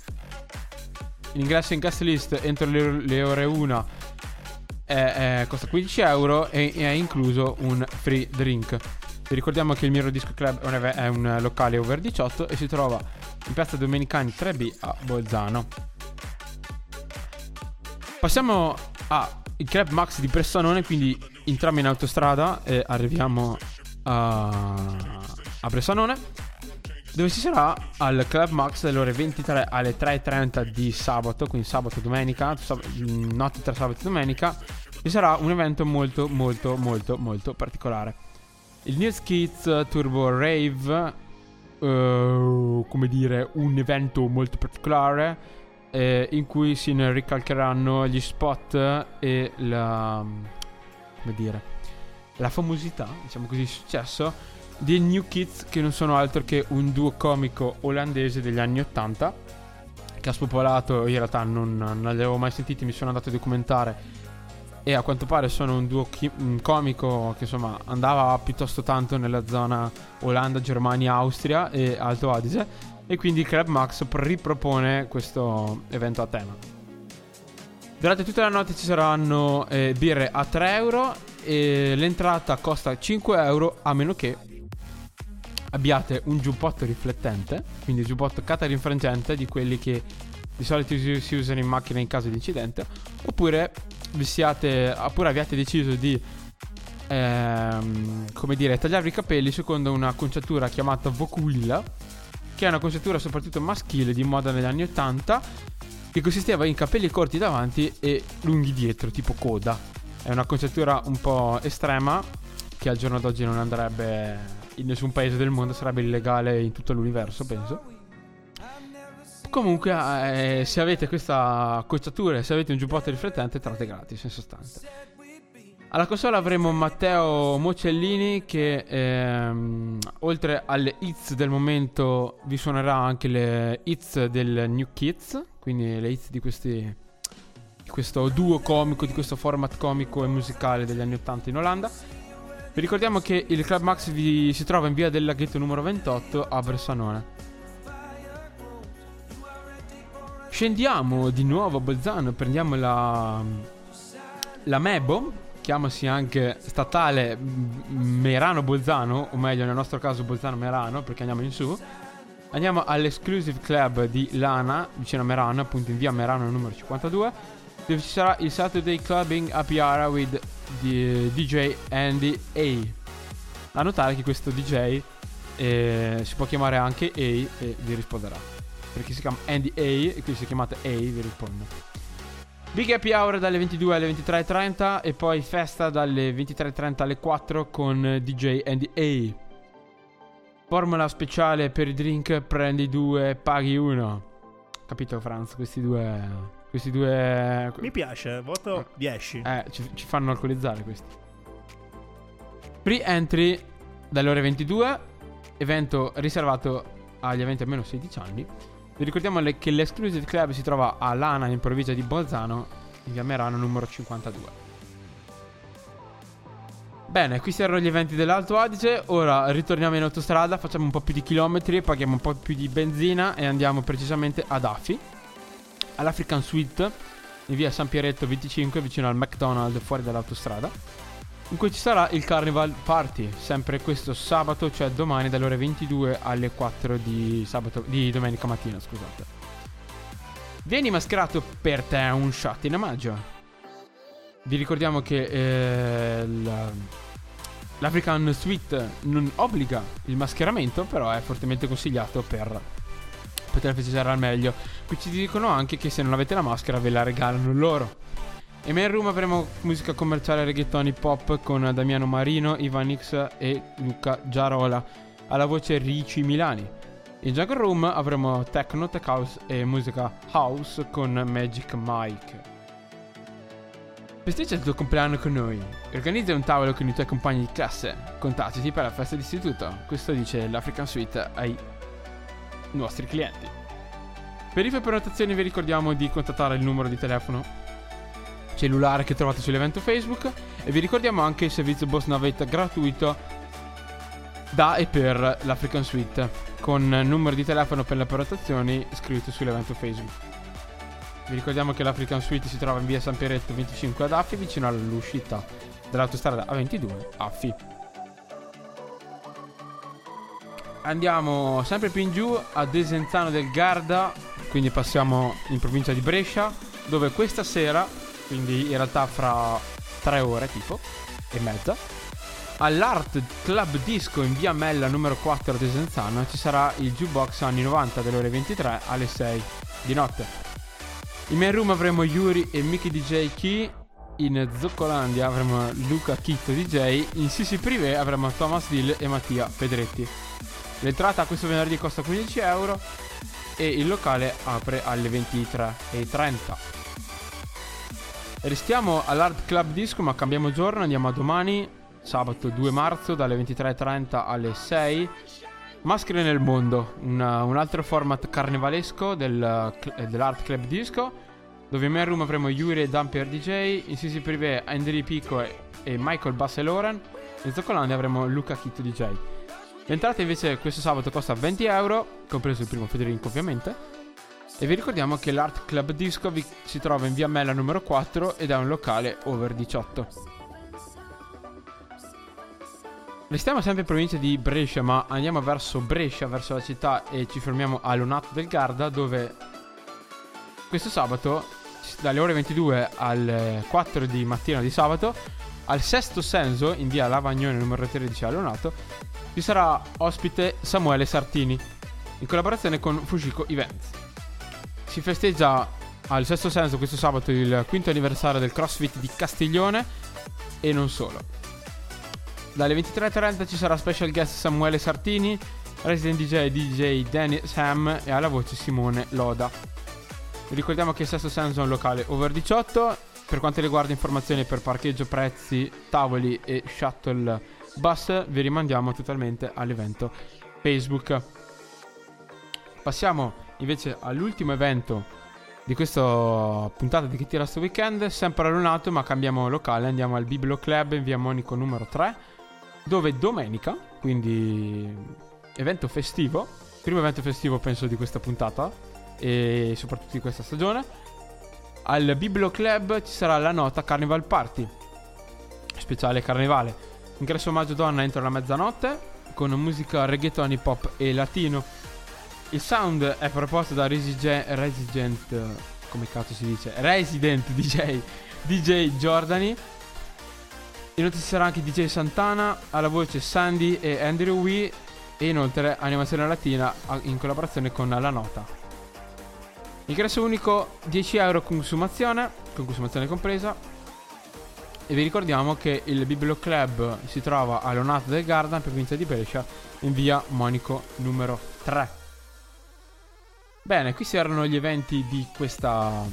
L'ingresso in guest list entro le ore 1 è, è, costa 15 euro e è incluso un free drink. Vi ricordiamo che il Miro Disco Club è un, locale over 18 e si trova in piazza Domenicani 3B a Bolzano. Passiamo al Club Max di Bressanone, quindi entriamo in autostrada e arriviamo a, a Bressanone, dove ci sarà al Club Max dalle ore 23 alle 3.30 di sabato, quindi sabato e domenica, sab- notte tra sabato e domenica, ci sarà un evento molto molto molto molto particolare. Il New Kids Turbo Rave, uh, come dire, un evento molto particolare eh, in cui si ricalcheranno gli spot e la come dire la famosità, diciamo così, successo di New Kids che non sono altro che un duo comico olandese degli anni 80 che ha spopolato, in realtà non, non li avevo mai sentiti, mi sono andato a documentare e a quanto pare sono un duo chi- un comico che insomma andava piuttosto tanto nella zona Olanda, Germania, Austria e Alto Adige e quindi Club Max ripropone questo evento a tema. Durante tutta la notte ci saranno eh, birre a 3 euro e l'entrata costa 5 euro a meno che abbiate un giubbotto riflettente, quindi giubbotto catarinfrangente di quelli che di solito si usano in macchina in caso di incidente, oppure vi siate, oppure abbiate deciso di ehm, come dire, tagliarvi i capelli secondo una conciatura chiamata Vokuilla che è una conciatura soprattutto maschile di moda negli anni 80 che consisteva in capelli corti davanti e lunghi dietro, tipo coda. È una conciatura un po' estrema che al giorno d'oggi non andrebbe in nessun paese del mondo, sarebbe illegale in tutto l'universo, penso. Comunque, eh, se avete questa acconciatura e se avete un giubbotto riflettente, trovate gratis in sostanza. Alla console avremo Matteo Mocellini che ehm, oltre alle hits del momento vi suonerà anche le hits del New Kids, quindi le hits di, questi, questo duo comico, di questo format comico e musicale degli anni 80 in Olanda. Vi ricordiamo che il Club Max vi, si trova in via del laghetto numero 28 a Bressanone. Scendiamo di nuovo a Bolzano, prendiamo la, la Mebo, chiamasi anche statale Merano Bolzano, o meglio nel nostro caso Bolzano Merano, perché andiamo in su. Andiamo all'Exclusive Club di Lana, vicino a Merano, appunto in via Merano numero 52, dove ci sarà il Saturday Clubbing a Piara with DJ Andy A. Da notare che questo DJ eh, si può chiamare anche A e vi risponderà. Perché si chiama Andy A e quindi se chiamate A vi risponde. Big Happy Hour dalle 22 alle 23.30 e poi festa dalle 23.30 alle 4 con DJ Andy A. Formula speciale per i drink, prendi due, paghi uno. Capito Franz? Questi due questi due. Mi piace, voto 10. Eh, ci, ci fanno alcolizzare questi. Free entry dalle ore 22. Evento riservato agli eventi almeno 16 anni. Vi ricordiamo che l'Exclusive Club si trova a Lana in provincia di Bolzano, in via Merano numero 52. Bene, questi erano gli eventi dell'Alto Adige. Ora ritorniamo in autostrada, facciamo un po' più di chilometri, paghiamo un po' più di benzina e andiamo precisamente ad Affi all'African Suite in via San Pieretto 25 vicino al McDonald's fuori dall'autostrada in cui ci sarà il Carnival Party sempre questo sabato cioè domani dalle ore 22 alle 4 di, sabato, di domenica mattina scusate vieni mascherato per te un shot in omaggio vi ricordiamo che eh, l'African Suite non obbliga il mascheramento però è fortemente consigliato per poter festeggiare al meglio. Qui ci dicono anche che se non avete la maschera ve la regalano loro. E main room avremo musica commerciale reggaeton hip hop con Damiano Marino, Ivan X e Luca Giarola, alla voce Ricci Milani. In Jungle Room avremo techno, tech house e musica house con Magic Mike. Festeggia il tuo compleanno con noi. Organizza un tavolo con i tuoi compagni di classe. Contattati per la festa d'istituto. Questo dice l'African Suite ai nostri clienti. Per e prenotazioni vi ricordiamo di contattare il numero di telefono cellulare che trovate sull'evento Facebook e vi ricordiamo anche il servizio Boss Navetta gratuito da e per l'African Suite con numero di telefono per le prenotazioni scritto sull'evento Facebook. Vi ricordiamo che l'African Suite si trova in via San Pieretto 25 ad Affi vicino all'uscita dell'autostrada A22 Affi. andiamo sempre più in giù a Desenzano del Garda, quindi passiamo in provincia di Brescia, dove questa sera, quindi in realtà fra tre ore tipo e mezza, all'Art Club Disco in via Mella numero 4 a Desenzano ci sarà il jukebox anni 90 delle ore 23 alle 6 di notte. In main room avremo Yuri e Mickey DJ Key, in Zoccolandia avremo Luca Chitto DJ, in Sisi Privé avremo Thomas Dill e Mattia Pedretti. L'entrata questo venerdì costa 15 euro e il locale apre alle 23.30. Restiamo all'Art Club Disco ma cambiamo giorno, andiamo a domani, sabato 2 marzo dalle 23.30 alle 6. Maschere nel mondo, una, un altro format carnevalesco del, dell'Art Club Disco, dove in main room avremo Yuri e Dampier DJ, in Sisi Privé Andri Pico e, e Michael Basseloren, in Zoccolandi avremo Luca Chitto DJ. L'entrata invece questo sabato costa 20 euro, compreso il primo Federico ovviamente. E vi ricordiamo che l'Art Club Disco vi, si trova in via Mella numero 4 ed è un locale over 18. Restiamo sempre in provincia di Brescia, ma andiamo verso Brescia, verso la città e ci fermiamo a Lonato del Garda, dove questo sabato, dalle ore 22 alle 4 di mattina di sabato, al sesto senso, in via Lavagnone numero 13 a Lonato, ci sarà ospite Samuele Sartini, in collaborazione con Fujiko Events. Si festeggia al sesto senso questo sabato il quinto anniversario del CrossFit di Castiglione e non solo. Dalle 23.30 ci sarà special guest Samuele Sartini Resident DJ DJ Danny Sam e alla voce Simone Loda. Ricordiamo che il Sesto Senso è un locale over 18. Per quanto riguarda informazioni per parcheggio, prezzi, tavoli e shuttle bus, vi rimandiamo totalmente all'evento Facebook. Passiamo invece all'ultimo evento di questa puntata di Che tira sto weekend, sempre a Lonato, ma cambiamo locale, andiamo al Biblo Club in via Monico numero 3, dove domenica, quindi evento festivo, primo evento festivo penso di questa puntata e soprattutto di questa stagione, al Biblo Club ci sarà la nota Carnival Party, speciale carnevale. Ingresso omaggio donna entro la mezzanotte, con musica reggaeton, hip hop e latino. Il sound è proposto da Resident, Resident come cazzo si dice? Resident DJ DJ Giordani. Inoltre ci sarà anche DJ Santana alla voce Sandy e Andrew Wee e inoltre animazione latina in collaborazione con La Nota. Ingresso unico 10 euro consumazione, con consumazione compresa. E vi ricordiamo che il Biblio Club si trova a Leonato del Garda, in provincia di Brescia, in via Monico numero 3. Bene, questi erano gli eventi di questa,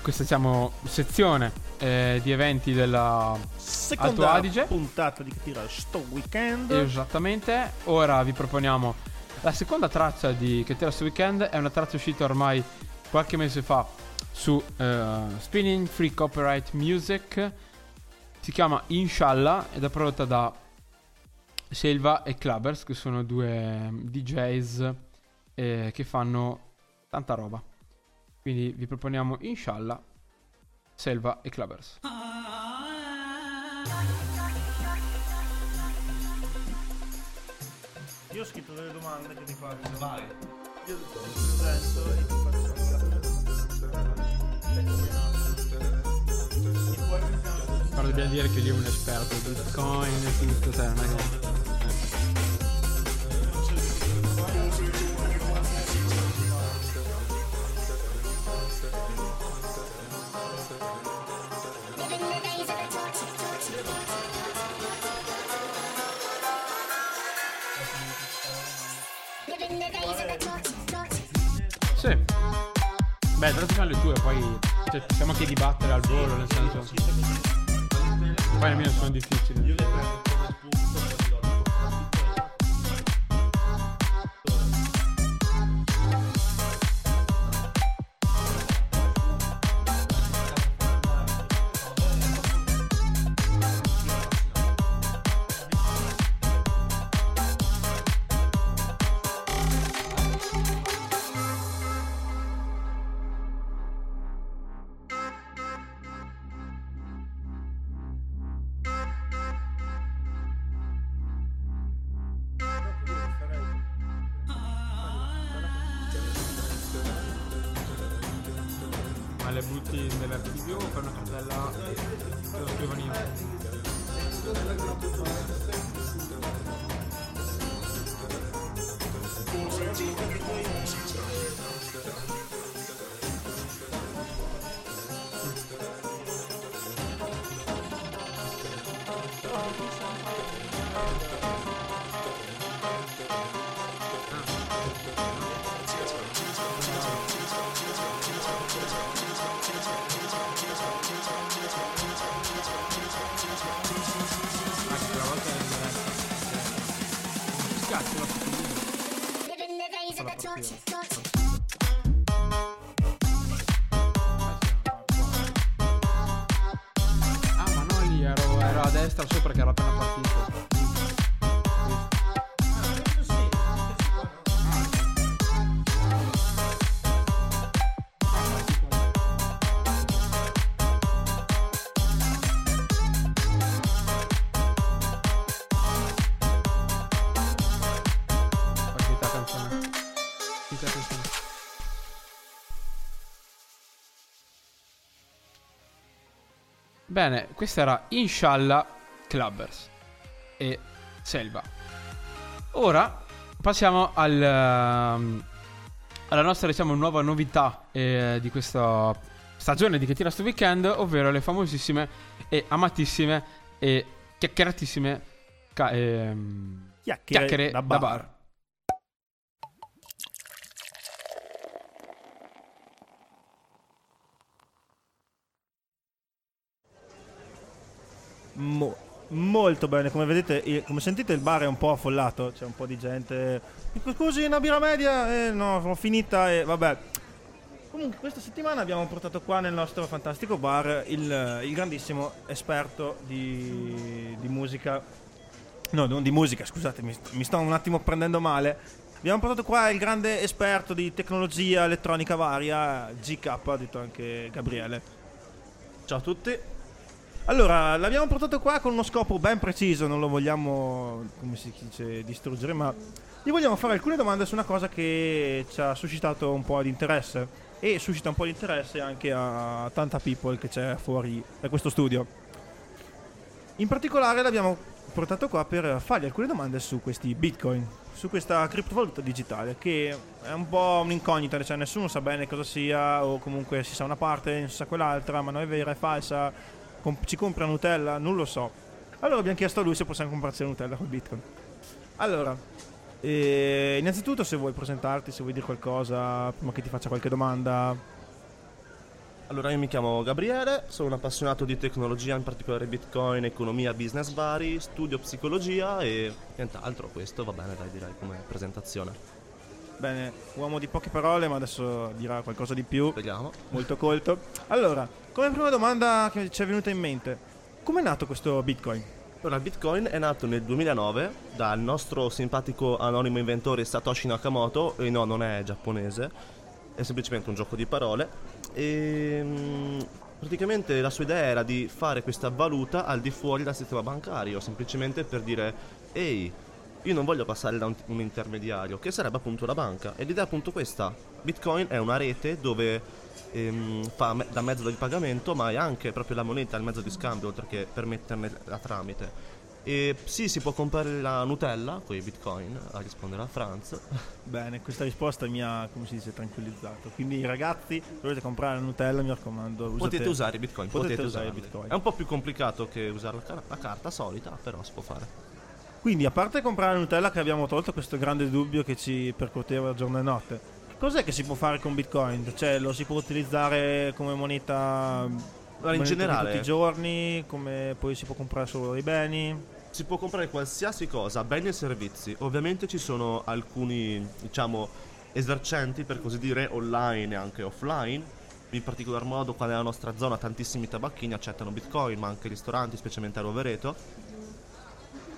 questa diciamo, sezione eh, di eventi della Seconda Alto Adige. puntata di Tira sto weekend. Esattamente. Ora vi proponiamo la seconda traccia di Che tira sto weekend. È una traccia uscita ormai qualche mese fa su eh, Spinning Free Copyright Music. Si chiama Inshallah ed è prodotta da Selva e Clubbers, che sono due DJs eh, che fanno tanta roba. Quindi vi proponiamo Inshallah, Selva e Clubbers. Io ho scritto delle domande che ti faccio. Vai. Io ti presento e ti faccio Però dobbiamo dire che lui è un esperto di Bitcoin e tutto, sai, non è che... Sì. Beh, tra sono le tue, poi cioè, possiamo anche dibattere al volo, nel senso. Poi almeno sono difficili. Io le prendo o per una cartella te lo scrivono io? Ah, Bene, questa era Inshallah Clubbers e Selva. Ora passiamo al, ehm, alla nostra diciamo nuova novità eh, di questa stagione di Che tira sto weekend, ovvero le famosissime e amatissime e chiacchieratissime Ca- ehm, Chiacchiere, chiacchiere da da bar. Mo- molto bene, come vedete, come sentite il bar è un po' affollato, c'è un po' di gente. Scusi, una birra media? Eh, no, ho finita e vabbè. Comunque questa settimana abbiamo portato qua nel nostro fantastico bar il, il grandissimo esperto di, di musica. No, non di musica, scusate, mi, mi sto un attimo prendendo male. Abbiamo portato qua il grande esperto di tecnologia elettronica varia, GK, detto anche Gabriele. Ciao a tutti. Allora, l'abbiamo portato qua con uno scopo ben preciso, non lo vogliamo, come si dice, distruggere, ma gli vogliamo fare alcune domande su una cosa che ci ha suscitato un po' di interesse e suscita un po' di interesse anche a tanta people che c'è fuori da questo studio. In particolare l'abbiamo portato qua per fargli alcune domande su questi bitcoin, su questa criptovaluta digitale che è un po' un'incognita, cioè nessuno sa bene cosa sia o comunque si sa una parte, non si sa quell'altra, ma non è vera, è falsa, com- ci compra Nutella, non lo so. Allora abbiamo chiesto a lui se possiamo comprarci la Nutella col bitcoin. Allora, eh, innanzitutto se vuoi presentarti, se vuoi dire qualcosa, prima che ti faccia qualche domanda. Allora io mi chiamo Gabriele, sono un appassionato di tecnologia, in particolare Bitcoin, economia, business vari, studio psicologia e nient'altro, questo va bene dai direi come presentazione. Bene, uomo di poche parole, ma adesso dirà qualcosa di più. Vediamo. molto colto. Allora, come prima domanda che ci è venuta in mente, come è nato questo Bitcoin? Allora, Bitcoin è nato nel 2009 dal nostro simpatico anonimo inventore Satoshi Nakamoto, e no, non è giapponese, è semplicemente un gioco di parole. E mm, praticamente la sua idea era di fare questa valuta al di fuori dal sistema bancario, semplicemente per dire, ehi, io non voglio passare da un, un intermediario, che sarebbe appunto la banca. E l'idea è appunto questa. Bitcoin è una rete dove ehm, fa me- da mezzo di pagamento, ma è anche proprio la moneta il mezzo di scambio, oltre che permetterne la tramite. E sì, si può comprare la Nutella con i Bitcoin, a rispondere a Franz. Bene, questa risposta mi ha, come si dice, tranquillizzato. Quindi ragazzi, se volete comprare la Nutella, mi raccomando, usate- Potete usare i Bitcoin, potete potete, usare i. Bitcoin. È un po' più complicato che usare la, car- la carta solita, però si può fare. Quindi, a parte comprare la Nutella che abbiamo tolto questo grande dubbio che ci percuoteva giorno e notte, cos'è che si può fare con Bitcoin? Cioè, lo si può utilizzare come moneta, in generale- tutti i giorni, come poi si può comprare solo dei beni? Si può comprare qualsiasi cosa, beni e servizi. Ovviamente ci sono alcuni, diciamo, esercenti, per così dire, online e anche offline. In particolar modo qua nella nostra zona tantissimi tabacchini accettano Bitcoin, ma anche ristoranti, specialmente a Rovereto.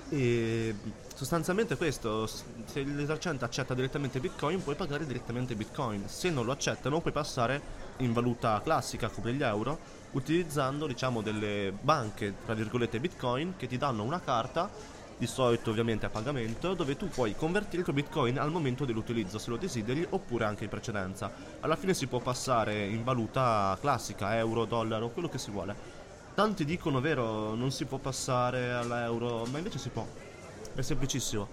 E sostanzialmente questo, se l'esercente accetta direttamente Bitcoin puoi pagare direttamente Bitcoin, se non lo accettano puoi passare in valuta classica come gli euro, utilizzando diciamo delle banche, tra virgolette Bitcoin, che ti danno una carta, di solito ovviamente a pagamento, dove tu puoi convertire il tuo Bitcoin al momento dell'utilizzo se lo desideri oppure anche in precedenza. Alla fine si può passare in valuta classica, euro, dollaro, quello che si vuole. Tanti dicono, vero, non si può passare all'euro, ma invece si può. È semplicissimo.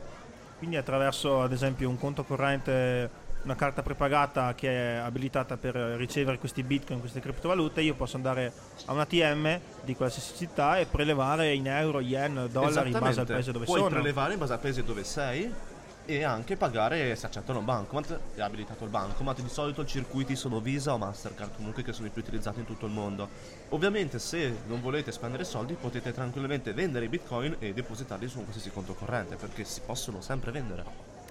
Quindi attraverso ad esempio un conto corrente, una carta prepagata che è abilitata per ricevere questi bitcoin, queste criptovalute, io posso andare a un ATM di qualsiasi città e prelevare in euro, yen, dollari in base al paese dove Puoi sono. prelevare in base al paese dove sei e anche pagare se accettano bancomat. È abilitato il bancomat. Di solito i circuiti sono Visa o Mastercard, comunque che sono i più utilizzati in tutto il mondo. Ovviamente se non volete spendere soldi potete tranquillamente vendere i bitcoin e depositarli su un qualsiasi conto corrente perché si possono sempre vendere.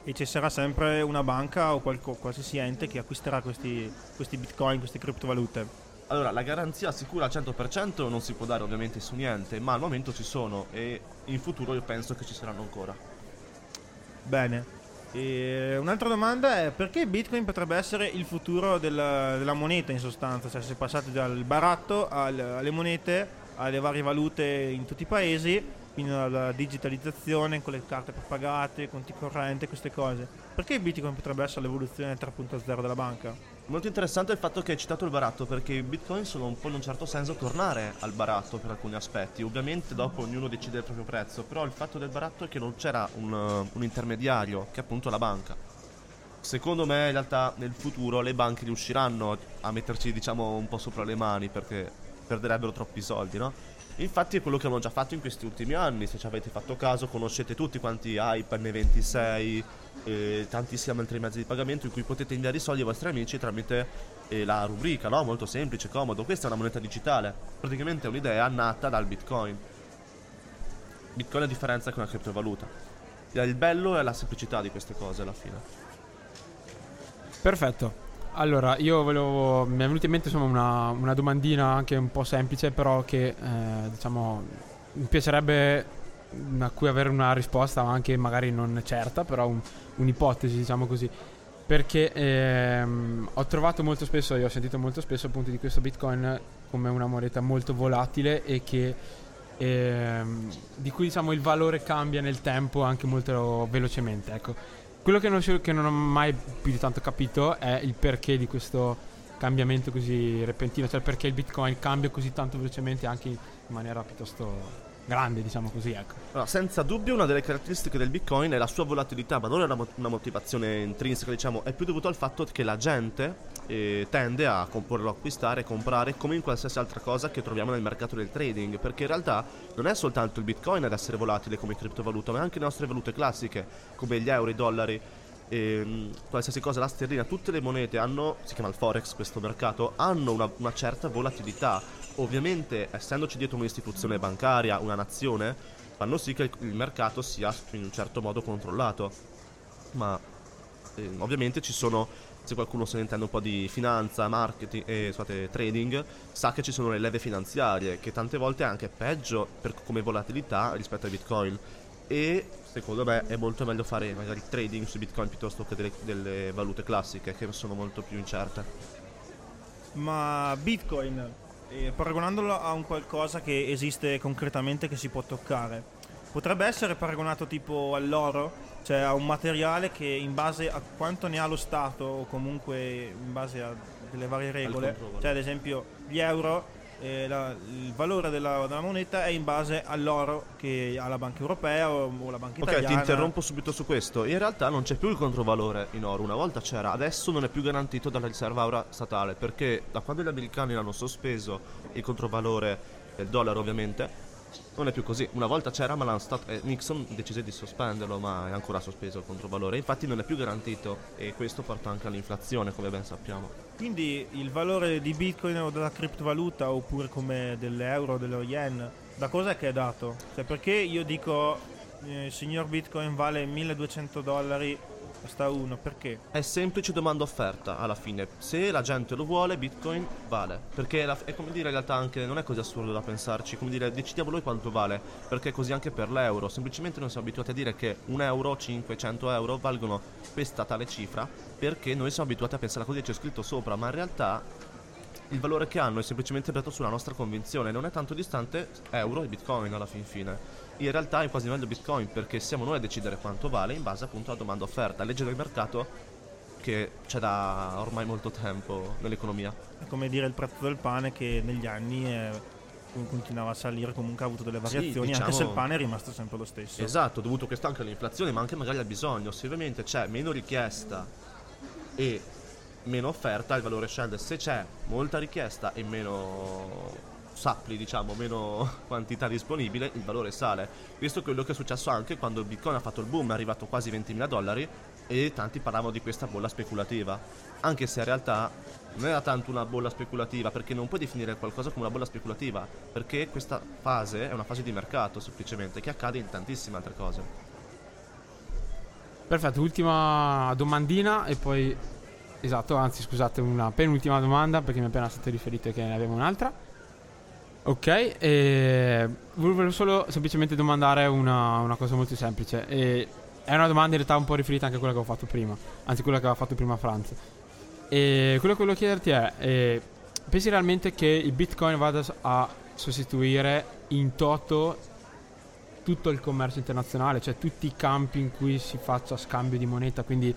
E ci sarà sempre una banca o qualco- qualsiasi ente che acquisterà questi, questi bitcoin, queste criptovalute. Allora, la garanzia sicura al 100% non si può dare ovviamente su niente, ma al momento ci sono e in futuro io penso che ci saranno ancora. Bene. E un'altra domanda è perché Bitcoin potrebbe essere il futuro della, della moneta in sostanza? Cioè se passate dal baratto al- alle monete, alle varie valute in tutti i paesi, fino alla digitalizzazione con le carte prepagate, conti correnti, queste cose. Perché Bitcoin potrebbe essere l'evoluzione 3.0 della banca? Molto interessante il fatto che hai citato il baratto, perché i bitcoin sono un po' in un certo senso tornare al baratto per alcuni aspetti. Ovviamente dopo ognuno decide il proprio prezzo, però il fatto del baratto è che non c'era un, uh, un intermediario, che è appunto la banca. Secondo me in realtà nel futuro le banche riusciranno a metterci diciamo un po' sopra le mani perché perderebbero troppi soldi, no? Infatti è quello che hanno già fatto in questi ultimi anni, se ci avete fatto caso conoscete tutti quanti Hype, N26, eh, tantissimi altri mezzi di pagamento in cui potete inviare i soldi ai vostri amici tramite eh, la rubrica, no? Molto semplice, comodo. Questa è una moneta digitale, praticamente è un'idea nata dal Bitcoin. Bitcoin a differenza che una criptovaluta. Il bello è la semplicità di queste cose alla fine. Perfetto. Allora, io volevo. Mi è venuta in mente insomma una, una domandina anche un po' semplice, però che eh, diciamo mi piacerebbe a cui avere una risposta, anche magari non certa, però un, un'ipotesi, diciamo così. Perché ehm, ho trovato molto spesso, io ho sentito molto spesso appunto di questo Bitcoin come una moneta molto volatile e che ehm, di cui diciamo il valore cambia nel tempo anche molto velocemente. Ecco. Quello che non, che non ho mai più di tanto capito è il perché di questo cambiamento così repentino, cioè perché il Bitcoin cambia così tanto velocemente anche in maniera piuttosto grande, diciamo così. Ecco. No, senza dubbio una delle caratteristiche del Bitcoin è la sua volatilità, ma non è una, una motivazione intrinseca, diciamo, è più dovuto al fatto che la gente eh, tende a comporlo, acquistare, comprare come in qualsiasi altra cosa che troviamo nel mercato del trading, perché in realtà non è soltanto il Bitcoin ad essere volatile come criptovaluta, ma anche le nostre valute classiche, come gli euro, i dollari, ehm, qualsiasi cosa, la sterlina, tutte le monete hanno, si chiama il forex questo mercato, hanno una, una certa volatilità ovviamente essendoci dietro un'istituzione bancaria, una nazione, fanno sì che il mercato sia in un certo modo controllato. Ma eh, ovviamente ci sono, se qualcuno se ne intende un po' di finanza, marketing e eh, scusate, trading, sa che ci sono le leve finanziarie, che tante volte è anche peggio per, come volatilità rispetto ai bitcoin. E secondo me è molto meglio fare magari trading su bitcoin piuttosto che delle, delle valute classiche che sono molto più incerte. Ma bitcoin eh, paragonandolo a un qualcosa che esiste concretamente che si può toccare. Potrebbe essere paragonato tipo all'oro, cioè a un materiale che in base a quanto ne ha lo Stato o comunque in base a delle varie regole, cioè ad esempio gli euro eh, la, il valore della, della, moneta è in base all'oro che ha la Banca Europea o, o la Banca Italiana. Ok, ti interrompo subito su questo. In realtà non c'è più il controvalore in oro, una volta c'era, adesso non è più garantito dalla riserva ora statale perché da quando gli americani hanno sospeso il controvalore del dollaro ovviamente non è più così. Una volta c'era, ma eh, Nixon decise di sospenderlo, ma è ancora sospeso il controvalore. Infatti non è più garantito e questo porta anche all'inflazione, come ben sappiamo. Quindi il valore di Bitcoin o della criptovaluta, oppure come dell'euro o dello yen, da cosa è che è dato? Cioè perché io dico, eh, signor Bitcoin vale 1200 dollari Sta uno, perché? È semplice domanda offerta alla fine. Se la gente lo vuole, Bitcoin vale. Perché la, è come dire in realtà anche non è così assurdo da pensarci, come dire decidiamo noi quanto vale. Perché è così anche per l'euro. Semplicemente noi siamo abituati a dire che un euro, 500 euro valgono questa tale cifra. Perché noi siamo abituati a pensare così, c'è scritto sopra, ma in realtà il valore che hanno è semplicemente basato sulla nostra convinzione, non è tanto distante euro e bitcoin alla fin fine in realtà è quasi meglio Bitcoin perché siamo noi a decidere quanto vale in base appunto alla domanda offerta, legge del mercato che c'è da ormai molto tempo nell'economia. È come dire il prezzo del pane che negli anni è, continuava a salire, comunque ha avuto delle variazioni, sì, diciamo, anche se il pane è rimasto sempre lo stesso. Esatto, dovuto questo anche all'inflazione, ma anche magari al bisogno. Se ovviamente c'è meno richiesta e meno offerta, il valore scende. Se c'è molta richiesta e meno supply, diciamo, meno quantità disponibile, il valore sale. È quello che è successo anche quando Bitcoin ha fatto il boom, è arrivato quasi 20.000 dollari e tanti parlavano di questa bolla speculativa. Anche se in realtà non era tanto una bolla speculativa, perché non puoi definire qualcosa come una bolla speculativa, perché questa fase è una fase di mercato semplicemente, che accade in tantissime altre cose. Perfetto, ultima domandina e poi... Esatto, anzi scusate, una penultima domanda perché mi è appena stato riferito che ne avevo un'altra. Ok, e volevo solo semplicemente domandare una, una cosa molto semplice. E è una domanda in realtà un po' riferita anche a quella che ho fatto prima, anzi quella che aveva fatto prima Franz. E quello che volevo chiederti è, eh, pensi realmente che il Bitcoin vada a sostituire in toto tutto il commercio internazionale, cioè tutti i campi in cui si faccia scambio di moneta, quindi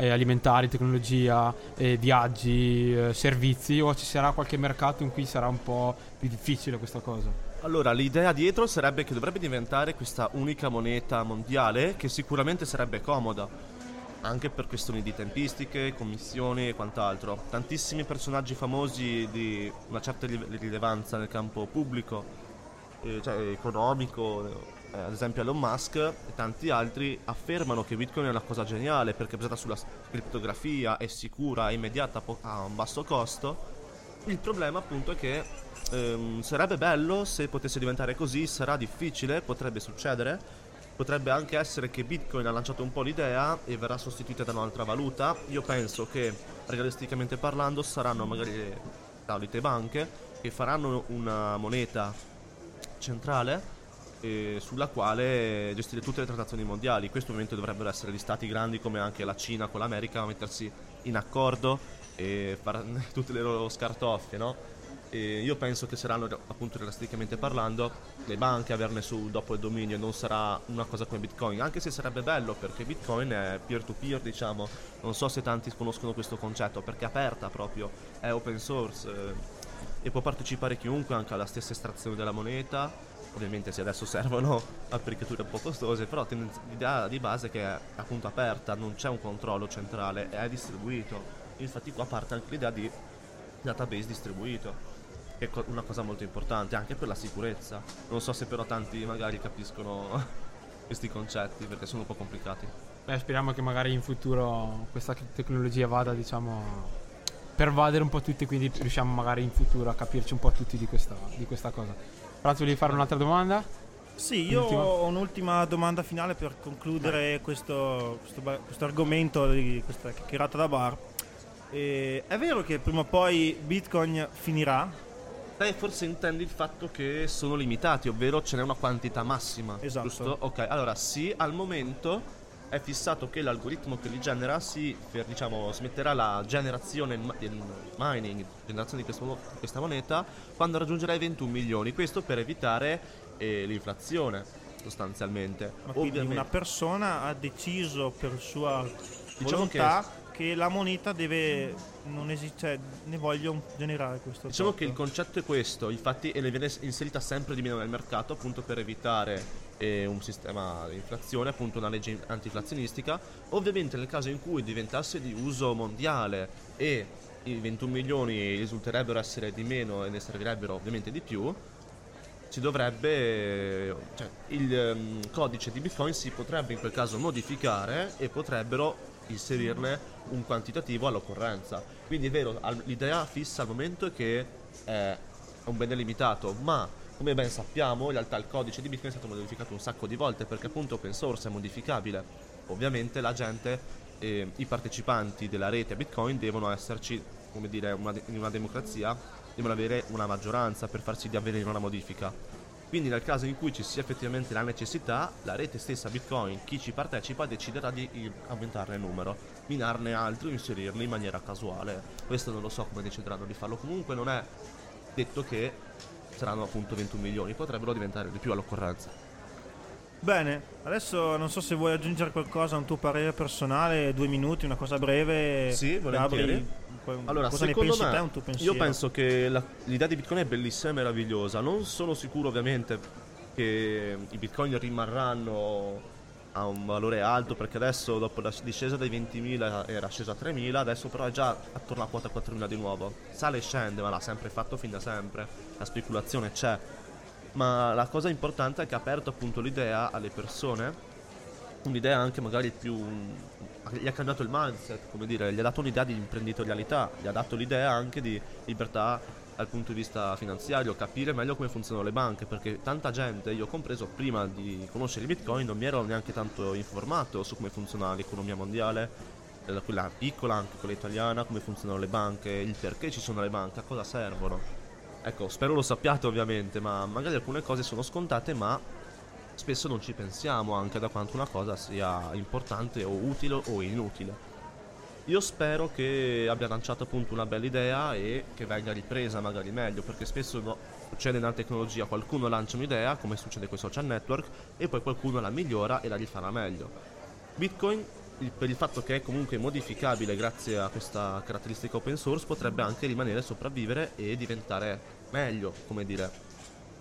eh, alimentari, tecnologia, eh, viaggi, eh, servizi o ci sarà qualche mercato in cui sarà un po' più difficile questa cosa? Allora, l'idea dietro sarebbe che dovrebbe diventare questa unica moneta mondiale che sicuramente sarebbe comoda, anche per questioni di tempistiche, commissioni e quant'altro. Tantissimi personaggi famosi di una certa rilevanza nel campo pubblico eh, cioè, economico, eh, ad esempio Elon Musk e tanti altri affermano che Bitcoin è una cosa geniale perché è basata sulla criptografia, è sicura, è immediata, ha un basso costo. Il problema appunto è che ehm, sarebbe bello se potesse diventare così, sarà difficile, potrebbe succedere. Potrebbe anche essere che Bitcoin ha lanciato un po' l'idea e verrà sostituita da un'altra valuta. Io penso che realisticamente parlando saranno magari le solite banche che faranno una moneta centrale eh, sulla quale gestire tutte le transazioni mondiali. Questo ovviamente dovrebbero essere gli stati grandi come anche la Cina con l'America a mettersi in accordo e fare tutte le loro scartoffie, no? E io penso che saranno appunto realisticamente parlando le banche averne su dopo il dominio non sarà una cosa come Bitcoin anche se sarebbe bello perché Bitcoin è peer to peer diciamo non so se tanti conoscono questo concetto perché è aperta proprio è open source eh, e può partecipare chiunque anche alla stessa estrazione della moneta ovviamente se adesso servono apparecchiature un po' costose però l'idea di base è che è appunto aperta non c'è un controllo centrale è distribuito infatti qua parte anche l'idea di database distribuito che è una cosa molto importante anche per la sicurezza. Non so se però tanti magari capiscono questi concetti perché sono un po' complicati. Beh, speriamo che magari in futuro questa tecnologia vada, diciamo, pervadere un po' tutti, quindi riusciamo magari in futuro a capirci un po' tutti di questa, di questa cosa. Franz, volevi fare un'altra domanda? Sì, io Ultima. ho un'ultima domanda finale per concludere questo, questo, questo, argomento di questa chiacchierata da bar. E è vero che prima o poi Bitcoin finirà? te forse intendi il fatto che sono limitati, ovvero ce n'è una quantità massima. Esatto. Giusto? Ok, allora sì, al momento è fissato che l'algoritmo che li genera si diciamo, smetterà la generazione del mining, generazione di questa moneta, quando raggiungerà i 21 milioni. Questo per evitare eh, l'inflazione, sostanzialmente. Ma quindi Ovviamente. una persona ha deciso per sua diciamo volontà che che la moneta deve non esiste cioè, ne voglio generare questo diciamo tot. che il concetto è questo infatti e le viene inserita sempre di meno nel mercato appunto per evitare eh, un sistema di inflazione appunto una legge antiflazionistica ovviamente nel caso in cui diventasse di uso mondiale e i 21 milioni risulterebbero essere di meno e ne servirebbero ovviamente di più si dovrebbe cioè il um, codice di Bitcoin si potrebbe in quel caso modificare e potrebbero inserirne un quantitativo all'occorrenza. Quindi è vero, l'idea fissa al momento è che è un bene limitato, ma come ben sappiamo in realtà il codice di Bitcoin è stato modificato un sacco di volte perché appunto open source è modificabile. Ovviamente la gente, eh, i partecipanti della rete Bitcoin devono esserci, come dire, una, in una democrazia, devono avere una maggioranza per farsi di avvenire una modifica quindi nel caso in cui ci sia effettivamente la necessità, la rete stessa Bitcoin, chi ci partecipa, deciderà di aumentarne il numero, minarne altri o inserirli in maniera casuale. Questo non lo so come decideranno di farlo. Comunque non è detto che saranno appunto 21 milioni, potrebbero diventare di più all'occorrenza. Bene, adesso non so se vuoi aggiungere qualcosa, un tuo parere personale, due minuti, una cosa breve. Sì, volentieri. Gabri, allora, Cosa secondo me, te, io penso che la, l'idea di Bitcoin è bellissima e meravigliosa. Non sono sicuro, ovviamente, che i Bitcoin rimarranno a un valore alto perché adesso dopo la discesa dai 20.000 era sceso a 3.000 adesso però è già attorno a quota 4.000 di nuovo. Sale e scende ma l'ha sempre fatto fin da sempre. La speculazione c'è. Ma la cosa importante è che ha aperto appunto l'idea alle persone un'idea anche magari più gli ha cambiato il mindset, come dire, gli ha dato un'idea di imprenditorialità, gli ha dato l'idea anche di libertà dal punto di vista finanziario, capire meglio come funzionano le banche, perché tanta gente, io compreso, prima di conoscere i bitcoin non mi ero neanche tanto informato su come funziona l'economia mondiale, eh, quella piccola, anche quella italiana, come funzionano le banche, il perché ci sono le banche, a cosa servono. Ecco, spero lo sappiate ovviamente, ma magari alcune cose sono scontate, ma spesso non ci pensiamo anche da quanto una cosa sia importante o utile o inutile. Io spero che abbia lanciato appunto una bella idea e che venga ripresa magari meglio, perché spesso no, succede nella tecnologia, qualcuno lancia un'idea, come succede con i social network, e poi qualcuno la migliora e la rifarà meglio. Bitcoin, per il fatto che è comunque modificabile grazie a questa caratteristica open source, potrebbe anche rimanere, sopravvivere e diventare meglio, come dire,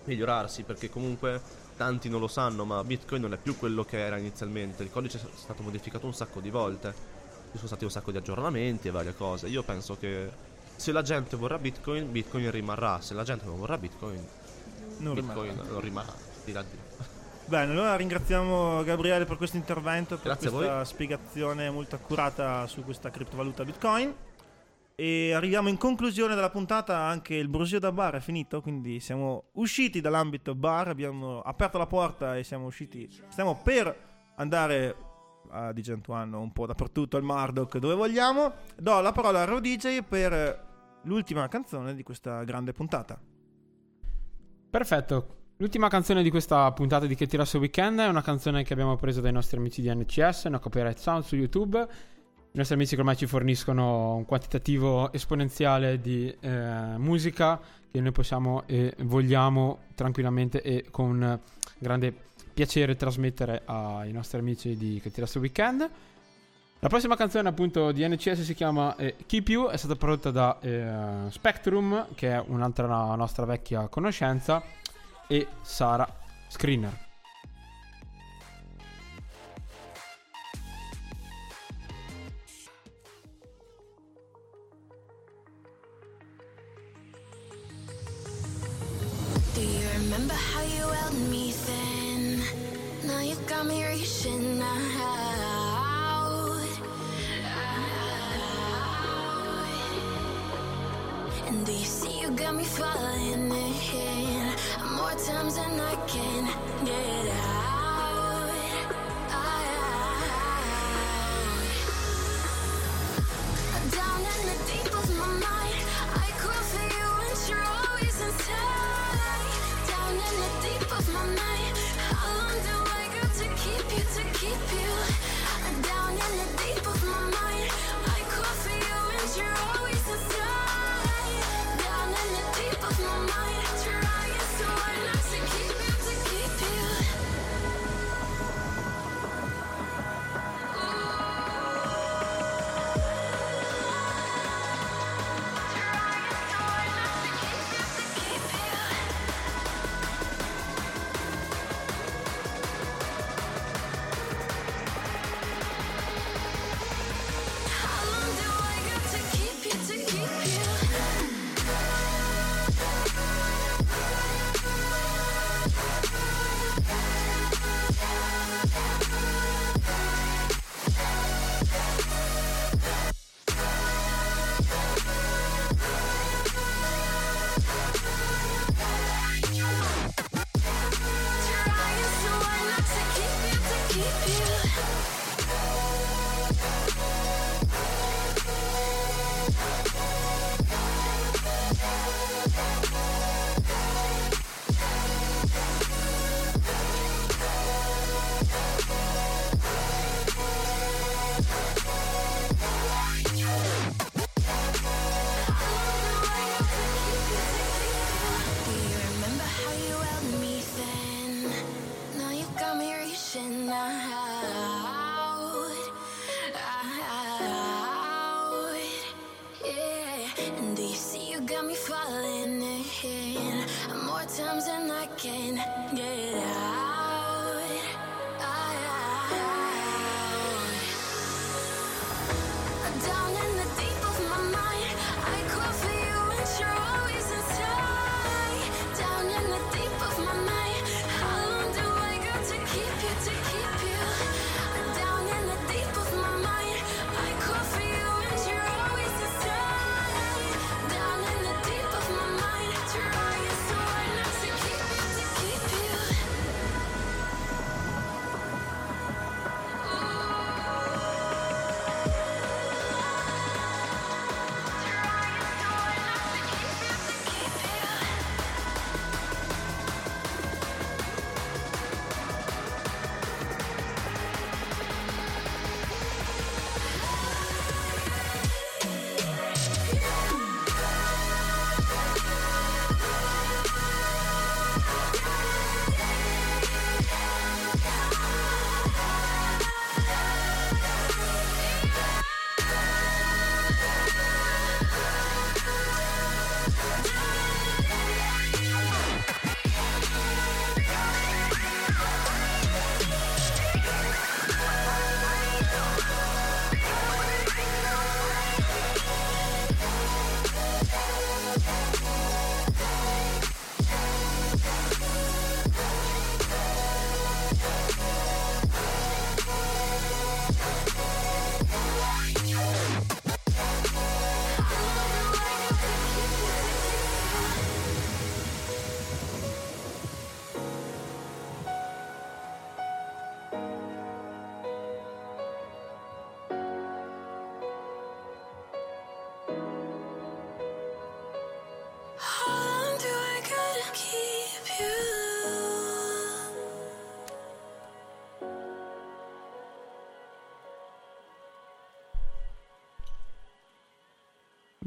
migliorarsi, perché comunque tanti non lo sanno, ma Bitcoin non è più quello che era inizialmente. Il codice è stato modificato un sacco di volte. Ci sono stati un sacco di aggiornamenti e varie cose. Io penso che se la gente vorrà Bitcoin, Bitcoin rimarrà. Se la gente non vorrà Bitcoin, Non Bitcoin rimarrà. non rimarrà. Di là di là. Bene, allora ringraziamo Gabriele per questo intervento, per Grazie questa spiegazione molto accurata su questa criptovaluta Bitcoin. E arriviamo in conclusione della puntata, anche il brusio da bar è finito, quindi siamo usciti dall'ambito bar, abbiamo aperto la porta e siamo usciti, stiamo per andare a Digentuano un po' dappertutto, al Marduk, dove vogliamo. Do la parola a Raw DJ per l'ultima canzone di questa grande puntata. Perfetto. L'ultima canzone di questa puntata di Che tira weekend è una canzone che abbiamo preso dai nostri amici di NCS, una copyright sound su YouTube. I nostri amici ormai ci forniscono un quantitativo esponenziale di eh, musica che noi possiamo e vogliamo tranquillamente e con grande piacere trasmettere ai nostri amici di Che tira su weekend. La prossima canzone appunto di NCS si chiama eh, Keep You, è stata prodotta da eh, Spectrum, che è un'altra nostra vecchia conoscenza, e Sara Screener. Reaching out. And do you see you got me falling in more times than I can get out?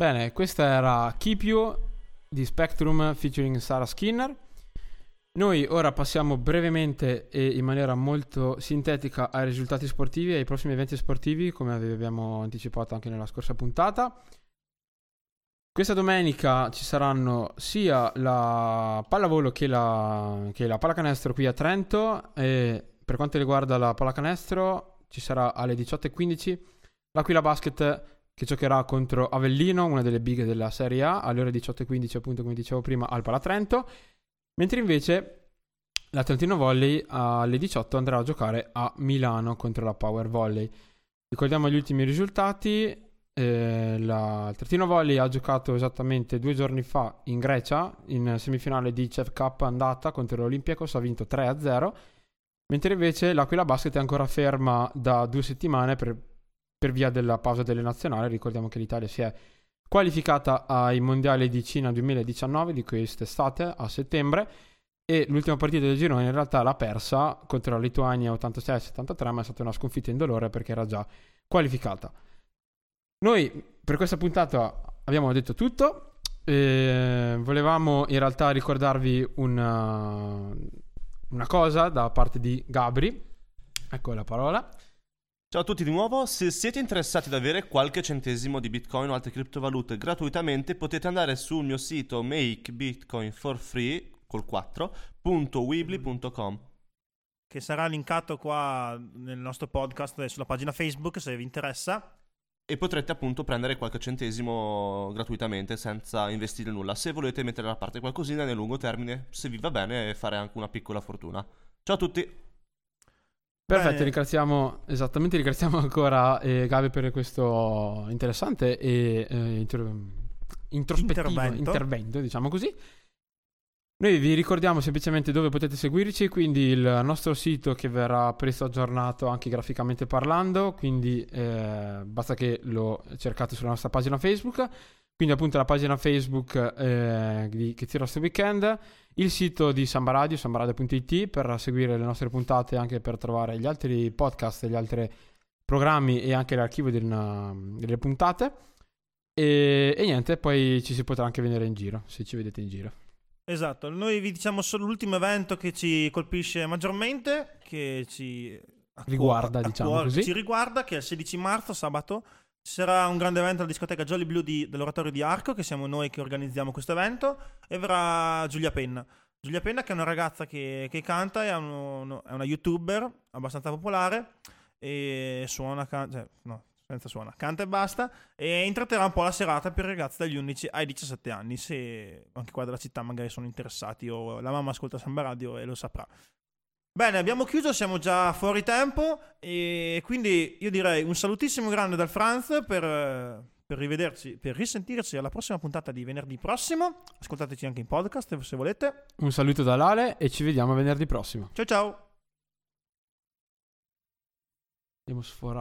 Bene, questa era Keep You di Spectrum featuring Sarah Skinner. Noi ora passiamo brevemente e in maniera molto sintetica ai risultati sportivi e ai prossimi eventi sportivi, come abbiamo anticipato anche nella scorsa puntata. Questa domenica ci saranno sia la pallavolo che la, che la pallacanestro qui a Trento e per quanto riguarda la pallacanestro ci sarà alle 18.15 l'Aquila Basket che giocherà contro Avellino, una delle big della Serie A, alle ore 18.15 appunto come dicevo prima al Palatrento, mentre invece la Trentino Volley alle 18 andrà a giocare a Milano contro la Power Volley. Ricordiamo gli ultimi risultati, eh, la il Trentino Volley ha giocato esattamente due giorni fa in Grecia in semifinale di CEF Cup andata contro l'Olympiakos, ha vinto 3-0, mentre invece l'Aquila Basket è ancora ferma da due settimane per, per via della pausa delle nazionali. Ricordiamo che l'Italia si è qualificata ai mondiali di Cina 2019 di quest'estate a settembre e l'ultima partita del girone in realtà l'ha persa contro la Lituania 86-73 ma è stata una sconfitta indolore perché era già qualificata. Noi per questa puntata abbiamo detto tutto. eh, volevamo in realtà ricordarvi una, una cosa da parte di Gabri. Ecco la parola. Ciao a tutti di nuovo, se siete interessati ad avere qualche centesimo di bitcoin o altre criptovalute gratuitamente potete andare sul mio sito make bitcoin for free col 4.weebly.com Che sarà linkato qua nel nostro podcast e sulla pagina Facebook se vi interessa. e potrete appunto prendere qualche centesimo gratuitamente senza investire nulla. Se volete mettere da parte qualcosina nel lungo termine, se vi va bene, fare anche una piccola fortuna. Ciao a tutti! Perfetto, Bene. ringraziamo esattamente, ringraziamo ancora eh, Gabi per questo interessante e eh, intro- introspettivo Intervento. intervento, diciamo così. Noi vi ricordiamo semplicemente dove potete seguirci, quindi il nostro sito che verrà presto aggiornato anche graficamente parlando, quindi eh, basta che lo cercate sulla nostra pagina Facebook, quindi appunto la pagina Facebook eh, di Che tira sto weekend, il sito di Samba Radio, sambaradio.it per seguire le nostre puntate, anche per trovare gli altri podcast, gli altri programmi e anche l'archivio del- delle puntate. E, e niente, poi ci si potrà anche venire in giro, se ci vedete in giro. Esatto, noi vi diciamo solo l'ultimo evento che ci colpisce maggiormente, che ci Riguarda, cuore- a diciamo cuore, così. Ci riguarda, che è il 16 marzo, sabato. Ci sarà un grande evento alla discoteca Jolly Blue di- dell'oratorio di Arco, che siamo noi che organizziamo questo evento, e verrà Giulia Penna. Giulia Penna che è una ragazza che, che canta, è, uno- è una youtuber abbastanza popolare, e suona, can- cioè, no, senza suona, canta e basta, e intratterrà un po' la serata per i ragazzi dagli 11 ai 17 anni, se anche qua della città magari sono interessati o la mamma ascolta Samba Radio e lo saprà. Bene, abbiamo chiuso, siamo già fuori tempo e quindi io direi un salutissimo grande dal Franz per, eh, per rivederci, per risentirci alla prossima puntata di venerdì prossimo. Ascoltateci anche in podcast se volete. Un saluto da Lale e ci vediamo venerdì prossimo. Ciao ciao! Andiamo sforato.